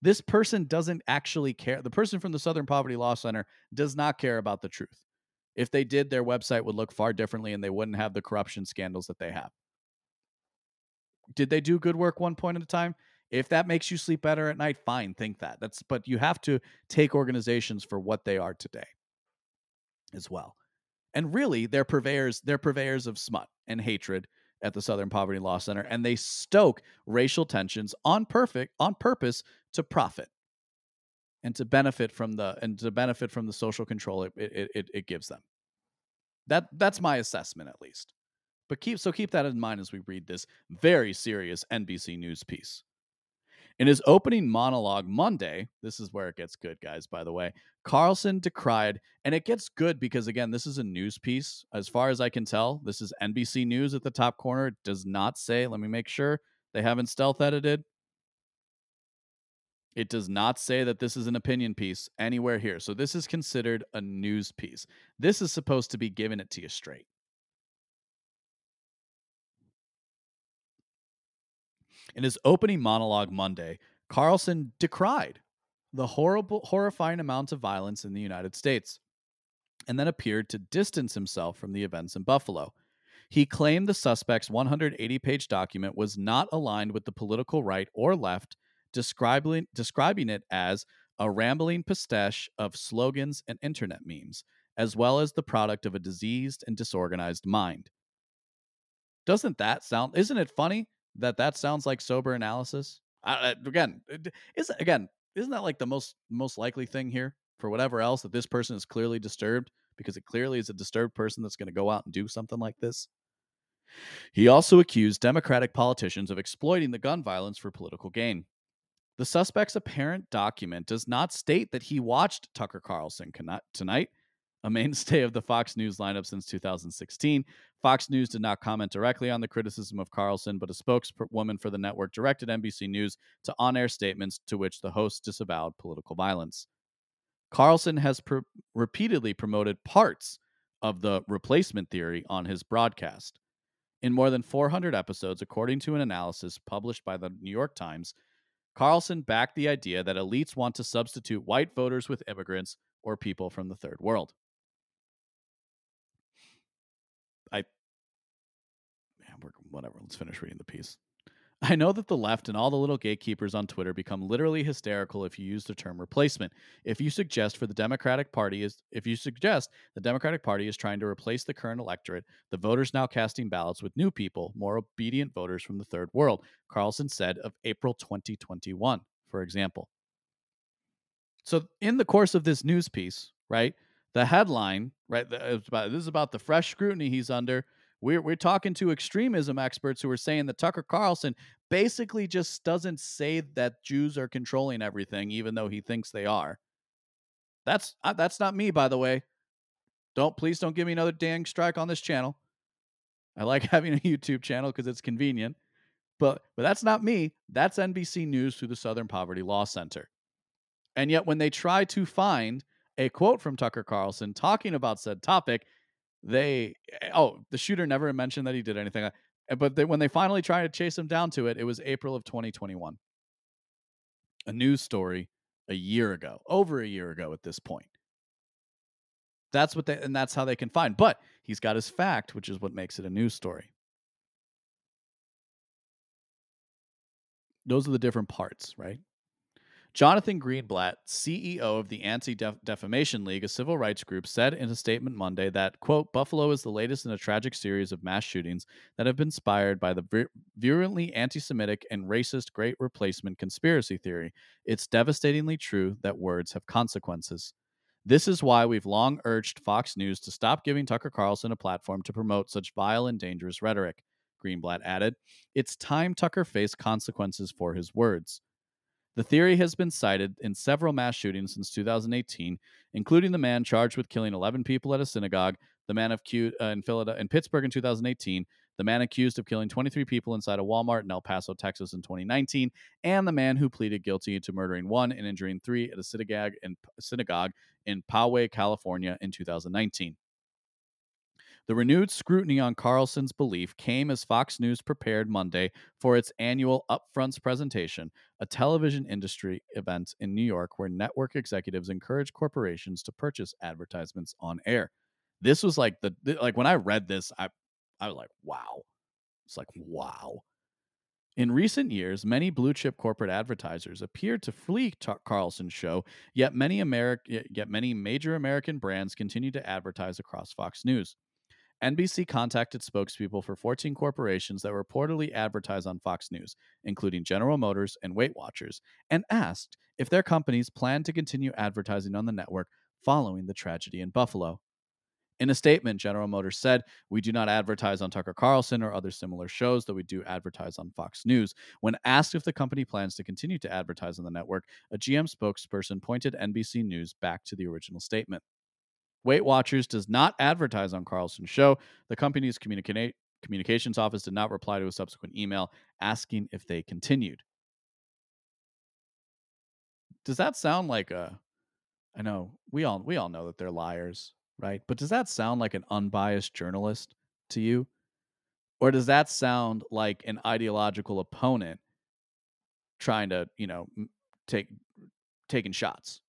this person doesn't actually care the person from the southern poverty law center does not care about the truth if they did their website would look far differently and they wouldn't have the corruption scandals that they have. Did they do good work one point at a time? If that makes you sleep better at night fine think that. That's but you have to take organizations for what they are today as well. And really they're purveyors they're purveyors of smut and hatred at the Southern Poverty Law Center and they stoke racial tensions on perfect on purpose to profit and to benefit from the and to benefit from the social control it it, it, it gives them that that's my assessment at least but keep so keep that in mind as we read this very serious NBC news piece in his opening monologue Monday, this is where it gets good, guys, by the way. Carlson decried, and it gets good because, again, this is a news piece. As far as I can tell, this is NBC News at the top corner. It does not say, let me make sure they haven't stealth edited. It does not say that this is an opinion piece anywhere here. So this is considered a news piece. This is supposed to be giving it to you straight. In his opening monologue Monday, Carlson decried the horrible, horrifying amount of violence in the United States and then appeared to distance himself from the events in Buffalo. He claimed the suspect's 180 page document was not aligned with the political right or left, describing, describing it as a rambling pastiche of slogans and internet memes, as well as the product of a diseased and disorganized mind. Doesn't that sound, isn't it funny that that sounds like sober analysis. Uh, again, isn't again isn't that like the most most likely thing here for whatever else that this person is clearly disturbed because it clearly is a disturbed person that's going to go out and do something like this. He also accused Democratic politicians of exploiting the gun violence for political gain. The suspect's apparent document does not state that he watched Tucker Carlson tonight a mainstay of the Fox News lineup since 2016. Fox News did not comment directly on the criticism of Carlson, but a spokeswoman for the network directed NBC News to on air statements to which the host disavowed political violence. Carlson has pr- repeatedly promoted parts of the replacement theory on his broadcast. In more than 400 episodes, according to an analysis published by the New York Times, Carlson backed the idea that elites want to substitute white voters with immigrants or people from the third world. I, man, we're, whatever. Let's finish reading the piece. [LAUGHS] I know that the left and all the little gatekeepers on Twitter become literally hysterical if you use the term replacement. If you suggest for the Democratic Party is if you suggest the Democratic Party is trying to replace the current electorate, the voters now casting ballots with new people, more obedient voters from the third world, Carlson said of April 2021, for example. So in the course of this news piece, right, the headline, right, this is about the fresh scrutiny he's under we're we're talking to extremism experts who are saying that Tucker Carlson basically just doesn't say that Jews are controlling everything, even though he thinks they are. That's uh, that's not me, by the way. Don't please don't give me another dang strike on this channel. I like [LAUGHS] having a YouTube channel because it's convenient, but but that's not me. That's NBC News through the Southern Poverty Law Center. And yet, when they try to find a quote from Tucker Carlson talking about said topic. They, eh, oh, the shooter never mentioned that he did anything. Uh, but they, when they finally tried to chase him down to it, it was April of 2021. A news story a year ago, over a year ago at this point. That's what they, and that's how they can find. But he's got his fact, which is what makes it a news story. Those are the different parts, right? Jonathan Greenblatt, CEO of the Anti Defamation League, a civil rights group, said in a statement Monday that, quote, Buffalo is the latest in a tragic series of mass shootings that have been inspired by the virulently anti Semitic and racist Great Replacement conspiracy theory. It's devastatingly true that words have consequences. This is why we've long urged Fox News to stop giving Tucker Carlson a platform to promote such vile and dangerous rhetoric. Greenblatt added, It's time Tucker faced consequences for his words. The theory has been cited in several mass shootings since 2018, including the man charged with killing 11 people at a synagogue, the man accused uh, in, Philadelphia, in Pittsburgh in 2018, the man accused of killing 23 people inside a Walmart in El Paso, Texas in 2019, and the man who pleaded guilty to murdering one and injuring three at a synagogue in, synagogue in Poway, California in 2019. The renewed scrutiny on Carlson's belief came as Fox News prepared Monday for its annual Upfronts presentation, a television industry event in New York where network executives encourage corporations to purchase advertisements on air. This was like the like when I read this, I I was like, wow. It's like, wow. In recent years, many blue chip corporate advertisers appeared to flee Carlson's show, yet many Ameri- yet many major American brands continue to advertise across Fox News. NBC contacted spokespeople for 14 corporations that reportedly advertise on Fox News, including General Motors and Weight Watchers, and asked if their companies plan to continue advertising on the network following the tragedy in Buffalo. In a statement, General Motors said, We do not advertise on Tucker Carlson or other similar shows, though we do advertise on Fox News. When asked if the company plans to continue to advertise on the network, a GM spokesperson pointed NBC News back to the original statement. Weight Watchers does not advertise on Carlson's show. The company's communica- communications office did not reply to a subsequent email asking if they continued. Does that sound like a I know we all we all know that they're liars, right? But does that sound like an unbiased journalist to you? Or does that sound like an ideological opponent trying to, you know, take taking shots?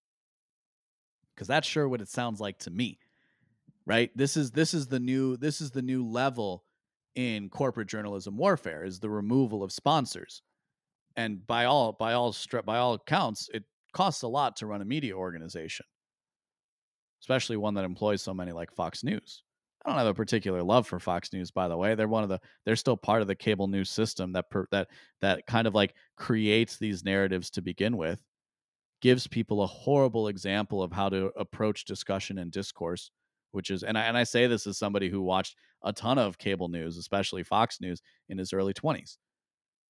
Because that's sure what it sounds like to me right? This is this is the new this is the new level in corporate journalism warfare is the removal of sponsors. And by all by all by all accounts it costs a lot to run a media organization. Especially one that employs so many like fox news. I don't have a particular love for fox news by the way. They're one of the they're still part of the cable news system that per, that that kind of like creates these narratives to begin with gives people a horrible example of how to approach discussion and discourse which is and I, and I say this as somebody who watched a ton of cable news especially fox news in his early 20s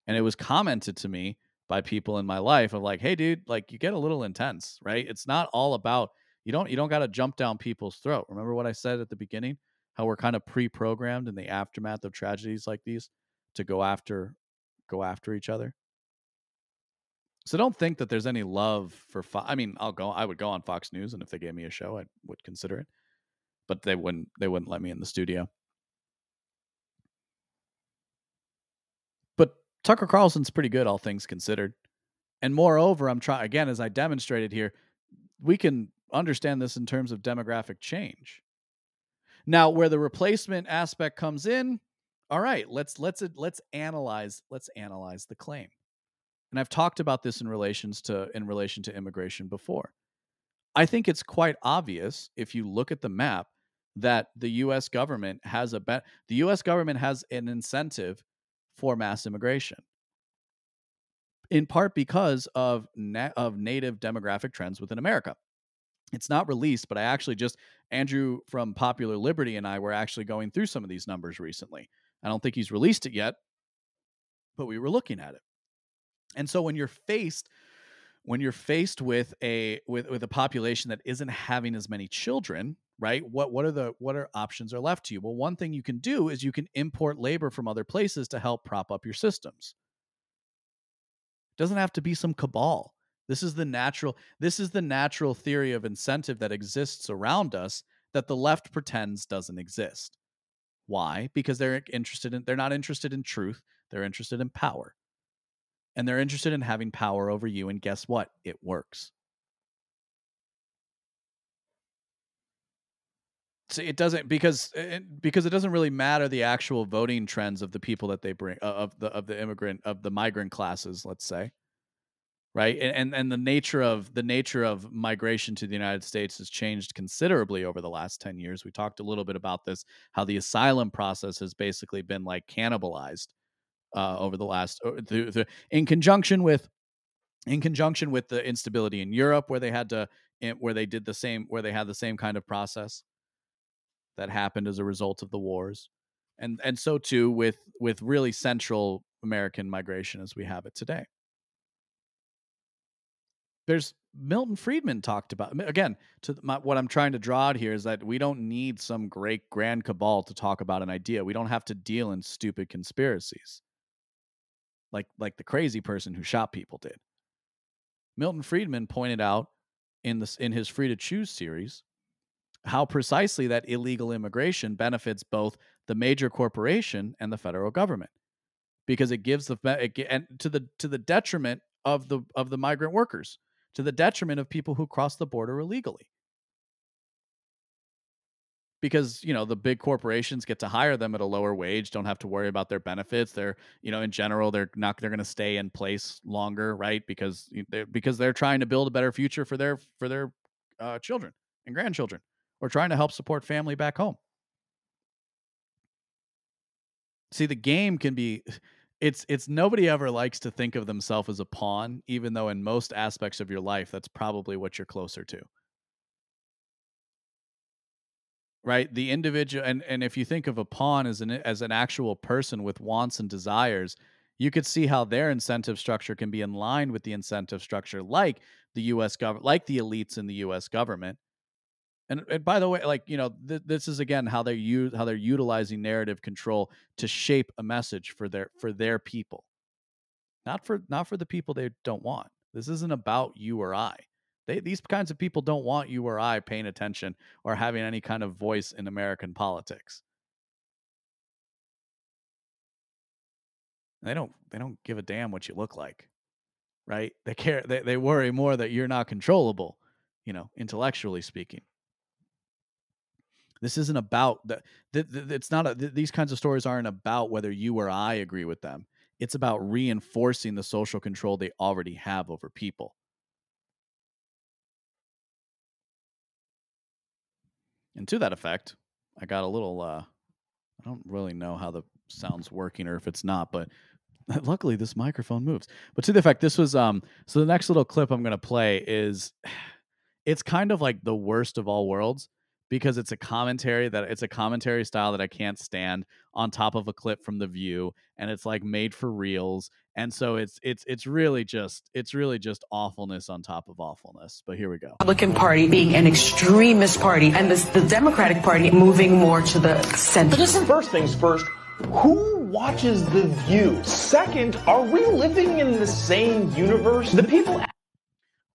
and it was commented to me by people in my life of like hey dude like you get a little intense right? It's not all about you don't you don't got to jump down people's throat. Remember what i said at the beginning? How we're kind of pre-programmed in the aftermath of tragedies like these to go after go after each other so don't think that there's any love for. Fo- I mean, I'll go. I would go on Fox News, and if they gave me a show, I would consider it. But they wouldn't. They wouldn't let me in the studio. But Tucker Carlson's pretty good, all things considered. And moreover, I'm trying again, as I demonstrated here, we can understand this in terms of demographic change. Now, where the replacement aspect comes in, all right, let's let's let's analyze let's analyze the claim and I've talked about this in relations to in relation to immigration before. I think it's quite obvious if you look at the map that the US government has a bet the US government has an incentive for mass immigration. In part because of na- of native demographic trends within America. It's not released, but I actually just Andrew from Popular Liberty and I were actually going through some of these numbers recently. I don't think he's released it yet, but we were looking at it. And so when you're faced when you're faced with a with with a population that isn't having as many children, right? What what are the what are options are left to you? Well, one thing you can do is you can import labor from other places to help prop up your systems. It doesn't have to be some cabal. This is the natural this is the natural theory of incentive that exists around us that the left pretends doesn't exist. Why? Because they're interested in they're not interested in truth, they're interested in power. And they're interested in having power over you and guess what? It works. So it doesn't because it, because it doesn't really matter the actual voting trends of the people that they bring of the of the immigrant of the migrant classes, let's say right and, and and the nature of the nature of migration to the united states has changed considerably over the last 10 years we talked a little bit about this how the asylum process has basically been like cannibalized uh, over the last the, in conjunction with in conjunction with the instability in europe where they had to eh, where they did the same where they had the same kind of process that happened as a result of the wars and and so too with with really central american migration as we have it today there's Milton Friedman talked about again. To my, what I'm trying to draw out here is that we don't need some great grand cabal to talk about an idea. We don't have to deal in stupid conspiracies, like like the crazy person who shot people did. Milton Friedman pointed out in this in his Free to Choose series how precisely that illegal immigration benefits both the major corporation and the federal government because it gives the it, and to the to the detriment of the of the migrant workers to the detriment of people who cross the border illegally. Because, you know, the big corporations get to hire them at a lower wage, don't have to worry about their benefits. They're, you know, in general, they're not they're going to stay in place longer, right? Because they're because they're trying to build a better future for their for their uh, children and grandchildren, or trying to help support family back home. See, the game can be [SIGHS] it's it's nobody ever likes to think of themselves as a pawn even though in most aspects of your life that's probably what you're closer to right the individual and and if you think of a pawn as an as an actual person with wants and desires you could see how their incentive structure can be in line with the incentive structure like the US government like the elites in the US government and, and by the way, like you know, th- this is again how they use how they're utilizing narrative control to shape a message for their for their people, not for not for the people they don't want. This isn't about you or I. They, these kinds of people don't want you or I paying attention or having any kind of voice in American politics. They don't they don't give a damn what you look like. Right? They care they, they worry more that you're not controllable, you know, intellectually speaking. This isn't about that. Th- th- it's not. A, th- these kinds of stories aren't about whether you or I agree with them. It's about reinforcing the social control they already have over people. And to that effect, I got a little. Uh, I don't really know how the sound's working or if it's not, but [LAUGHS] luckily this microphone moves. But to the effect, this was um. So the next little clip I'm going to play is, [SIGHS] it's kind of like the worst of all worlds because it's a commentary that it's a commentary style that I can't stand on top of a clip from the view and it's like made for reels and so it's it's it's really just it's really just awfulness on top of awfulness but here we go Republican Party being an extremist party and this, the Democratic Party moving more to the center first things first who watches The View? Second, are we living in the same universe? The people.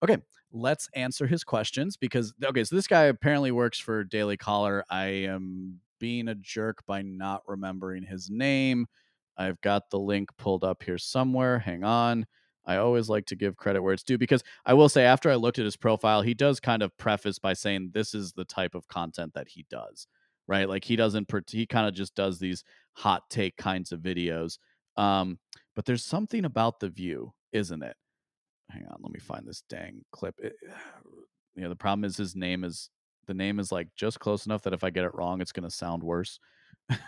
Okay, let's answer his questions because okay, so this guy apparently works for Daily Caller. I am being a jerk by not remembering his name. I've got the link pulled up here somewhere. Hang on. I always like to give credit where it's due because I will say after I looked at his profile, he does kind of preface by saying this is the type of content that he does, right? Like he doesn't he kind of just does these hot take kinds of videos. Um, but there's something about the view, isn't it? Hang on, let me find this dang clip. It, [SIGHS] you know, the problem is his name is the name is like just close enough that if I get it wrong, it's gonna sound worse. [LAUGHS]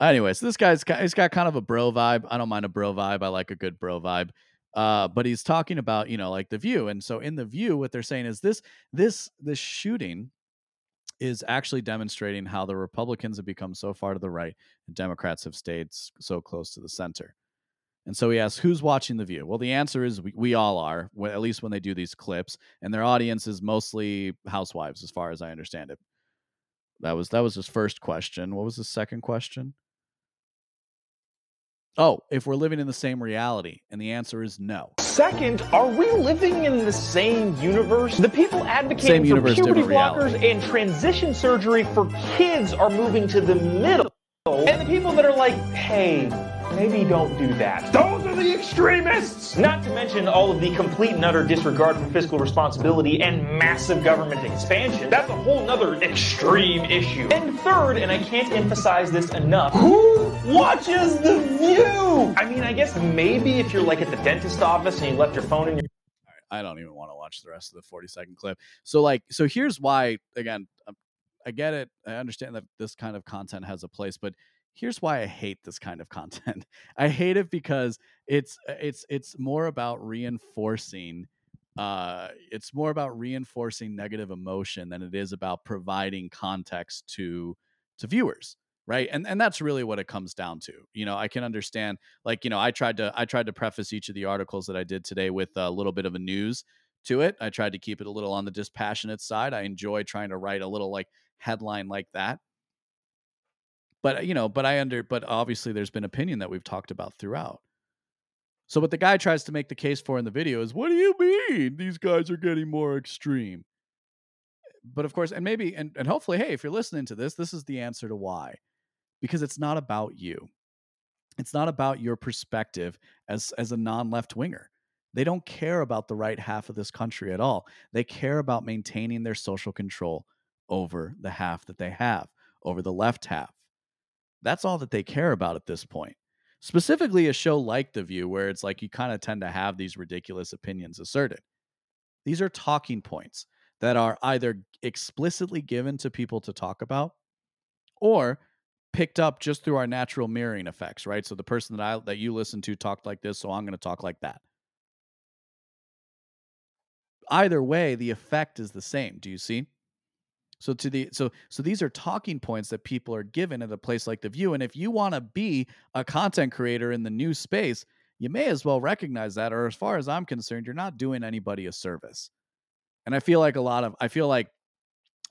anyway, so this guy's he's got kind of a bro vibe. I don't mind a bro vibe. I like a good bro vibe. Uh, but he's talking about you know like the view, and so in the view, what they're saying is this this this shooting is actually demonstrating how the Republicans have become so far to the right and Democrats have stayed so close to the center. And so he asks, "Who's watching The View?" Well, the answer is we, we all are, at least when they do these clips, and their audience is mostly housewives, as far as I understand it. That was that was his first question. What was the second question? Oh, if we're living in the same reality, and the answer is no. Second, are we living in the same universe? The people advocating for puberty reality. blockers and transition surgery for kids are moving to the middle. And the people that are like, hey, maybe don't do that. Those are the extremists! Not to mention all of the complete and utter disregard for fiscal responsibility and massive government expansion. That's a whole nother extreme issue. And third, and I can't emphasize this enough, who watches The View? I mean, I guess maybe if you're like at the dentist office and you left your phone in your I don't even want to watch the rest of the 40 second clip. So like so here's why again um, I get it. I understand that this kind of content has a place, but here's why I hate this kind of content. [LAUGHS] I hate it because it's it's it's more about reinforcing uh it's more about reinforcing negative emotion than it is about providing context to to viewers right? And and that's really what it comes down to you know i can understand like you know i tried to i tried to preface each of the articles that i did today with a little bit of a news to it. I tried to keep it a little on the dispassionate side. I enjoy trying to write a little like headline like that but uh, you know but i under but obviously there's been opinion that we've talked about throughout. So what the guy tries to make the case for in the video is what do you mean these guys are getting more extreme? But of course and maybe and, and hopefully hey if you're listening to this this is the answer to why because it's not about you. It's not about your perspective as as a non-left winger. They don't care about the right half of this country at all. They care about maintaining their social control over the half that they have over the left half that's all that they care about at this point specifically a show like the view where it's like you kind of tend to have these ridiculous opinions asserted these are talking points that are either explicitly given to people to talk about or picked up just through our natural mirroring effects, right? So the person that I that you listen to talked like this, so I'm going to talk like that. Either way, the effect is the same. Do you see? So to the so so these are talking points that people are given at a place like the View, and if you want to be a content creator in the new space, you may as well recognize that. Or as far as I'm concerned, you're not doing anybody a service. And I feel like a lot of I feel like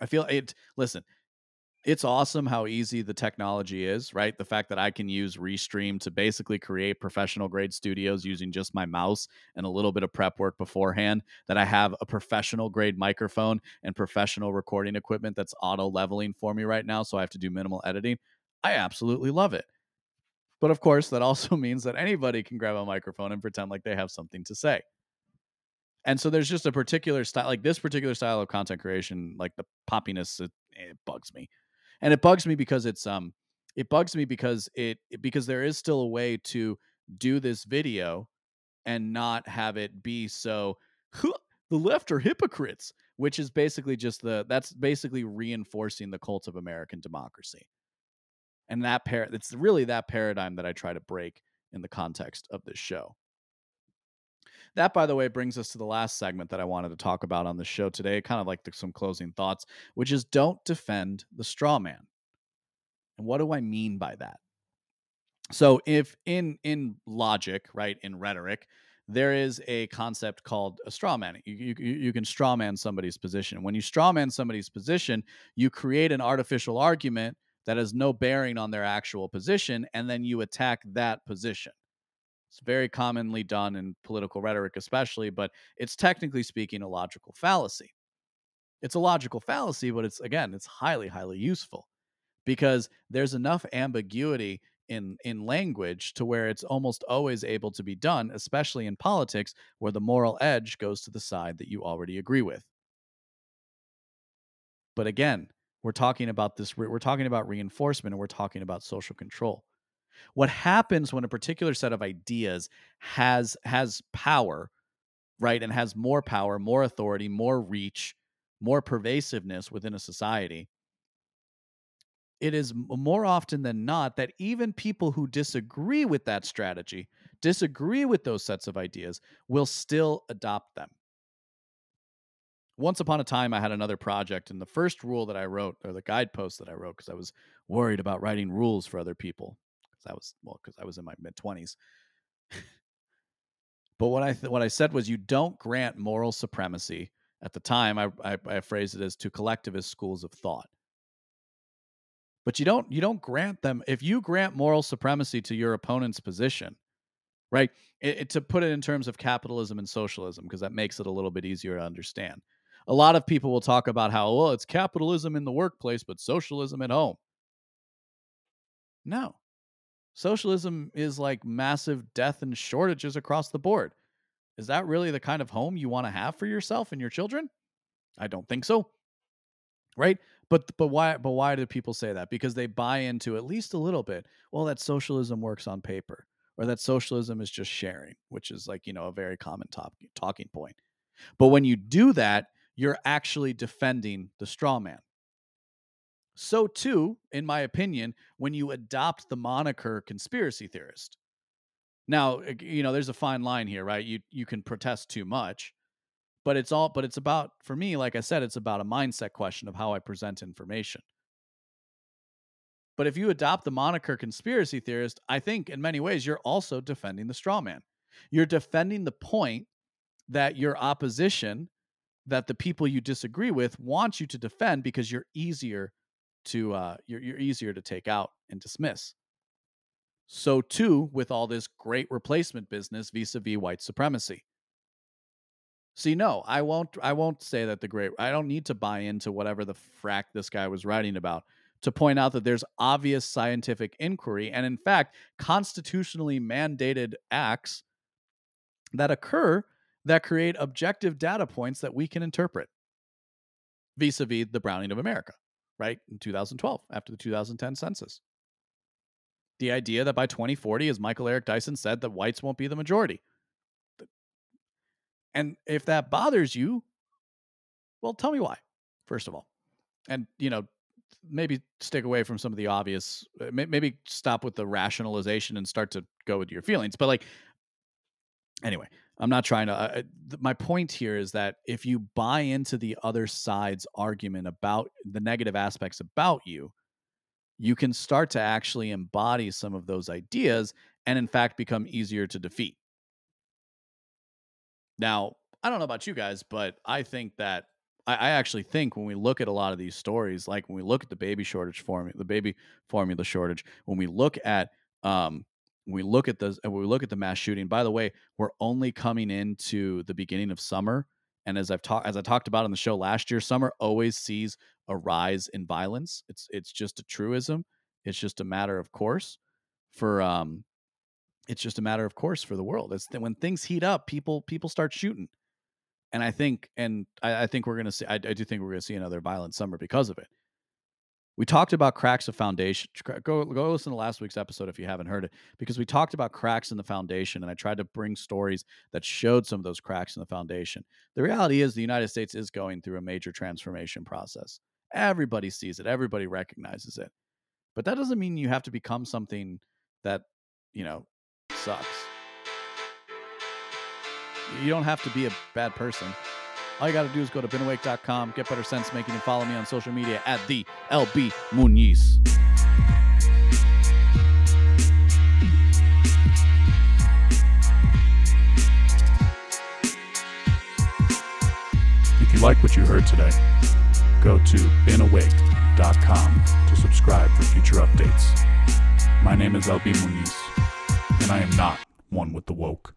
I feel it. Listen, it's awesome how easy the technology is, right? The fact that I can use Restream to basically create professional grade studios using just my mouse and a little bit of prep work beforehand, that I have a professional grade microphone and professional recording equipment that's auto leveling for me right now. So I have to do minimal editing. I absolutely love it. But of course, that [LAUGHS] also means that anybody can grab a microphone and pretend like they have something to say. And so there's just a particular style, like this particular style of content creation, like the poppiness, it, it bugs me and it bugs me because it's um it bugs me because it because there is still a way to do this video and not have it be so "Huh, the left are hypocrites which is basically just the that's basically reinforcing the cult of american democracy. And that par it's really that paradigm that i try to break in the context of this show that by the way brings us to the last segment that i wanted to talk about on the show today kind of like the, some closing thoughts which is don't defend the straw man. And what do i mean by that? So if in in logic right in rhetoric there is a concept called a straw man you, you, you can straw man somebody's position. When you straw man somebody's position you create an artificial argument that has no bearing on their actual position and then you attack that position it's very commonly done in political rhetoric, especially, but it's technically speaking a logical fallacy. It's a logical fallacy, but it's again, it's highly, highly useful because there's enough ambiguity in in language to where it's almost always able to be done, especially in politics, where the moral edge goes to the side that you already agree with. But again, we're talking about this, we're talking about reinforcement and we're talking about social control what happens when a particular set of ideas has has power right and has more power more authority more reach more pervasiveness within a society it is more often than not that even people who disagree with that strategy disagree with those sets of ideas will still adopt them. Once upon a time i had another project and the first rule that i wrote or the guidepost that i wrote because i was worried about writing rules for other people because I was well because I was in my mid twenties. [LAUGHS] but what I th- what I said was you don't grant moral supremacy. At the time, I, I I phrased it as to collectivist schools of thought. But you don't you don't grant them if you grant moral supremacy to your opponent's position, right? It, it, to put it in terms of capitalism and socialism, because that makes it a little bit easier to understand. A lot of people will talk about how well it's capitalism in the workplace, but socialism at home. No, socialism is like massive death and shortages across the board. Is that really the kind of home you want to have for yourself and your children? I don't think so. Right? But but why but why do people say that? Because they buy into at least a little bit. Well, that socialism works on paper or that socialism is just sharing, which is like, you know, a very common top, talking point. But when you do that, you're actually defending the straw man. So, too, in my opinion, when you adopt the moniker conspiracy theorist. Now, you know, there's a fine line here, right? You you can protest too much, but it's all but it's about for me, like I said, it's about a mindset question of how I present information. But if you adopt the moniker conspiracy theorist, I think in many ways you're also defending the straw man. You're defending the point that your opposition, that the people you disagree with want you to defend because you're easier to uh, you're, you're easier to take out and dismiss. So too with all this great replacement business vis-a-vis white supremacy. See, no, I won't. I won't say that the great. I don't need to buy into whatever the frack this guy was writing about to point out that there's obvious scientific inquiry and, in fact, constitutionally mandated acts that occur that create objective data points that we can interpret vis a vis the browning of America, right? In 2012, after the 2010 census. The idea that by 2040, as Michael Eric Dyson said, that whites won't be the majority. And if that bothers you, well, tell me why, first of all. And, you know, maybe stick away from some of the obvious uh, maybe stop with the rationalization and start to go with your feelings but like anyway i'm not trying to uh, my point here is that if you buy into the other side's argument about the negative aspects about you you can start to actually embody some of those ideas and in fact become easier to defeat. Now i don't know about you guys but i think that I, I actually think when we look at a lot of these stories, like when we look at the baby shortage formula, the baby formula shortage, when we look at um, we look at the when we look at the mass shooting. By the way, we're only coming into the beginning of summer, and as I've talked as I talked about on the show last year, summer always sees a rise in violence. It's it's just a truism. It's just a matter of course for um, it's just a matter of course for the world. It's when things heat up, people people start shooting and I think, and I, I think we're to see. I, I, do think we're to see another violent summer because of it. We talked about cracks of foundation. Go go listen to last week's episode if you haven't heard it, because we talked about cracks in the foundation, and I tried to bring stories that showed some of those cracks in the foundation. The reality is, the United States is going through a major transformation process. Everybody sees it. Everybody recognizes it, but that doesn't mean you have to become something that you know sucks. You don't have to be a bad person. All you got to do is go to beenawake.com, get better sense making, and follow me on social media at the LB Muniz. If you like what you heard today, go to beenawake.com to subscribe for future updates. My name is LB Muniz, and I am not one with the woke.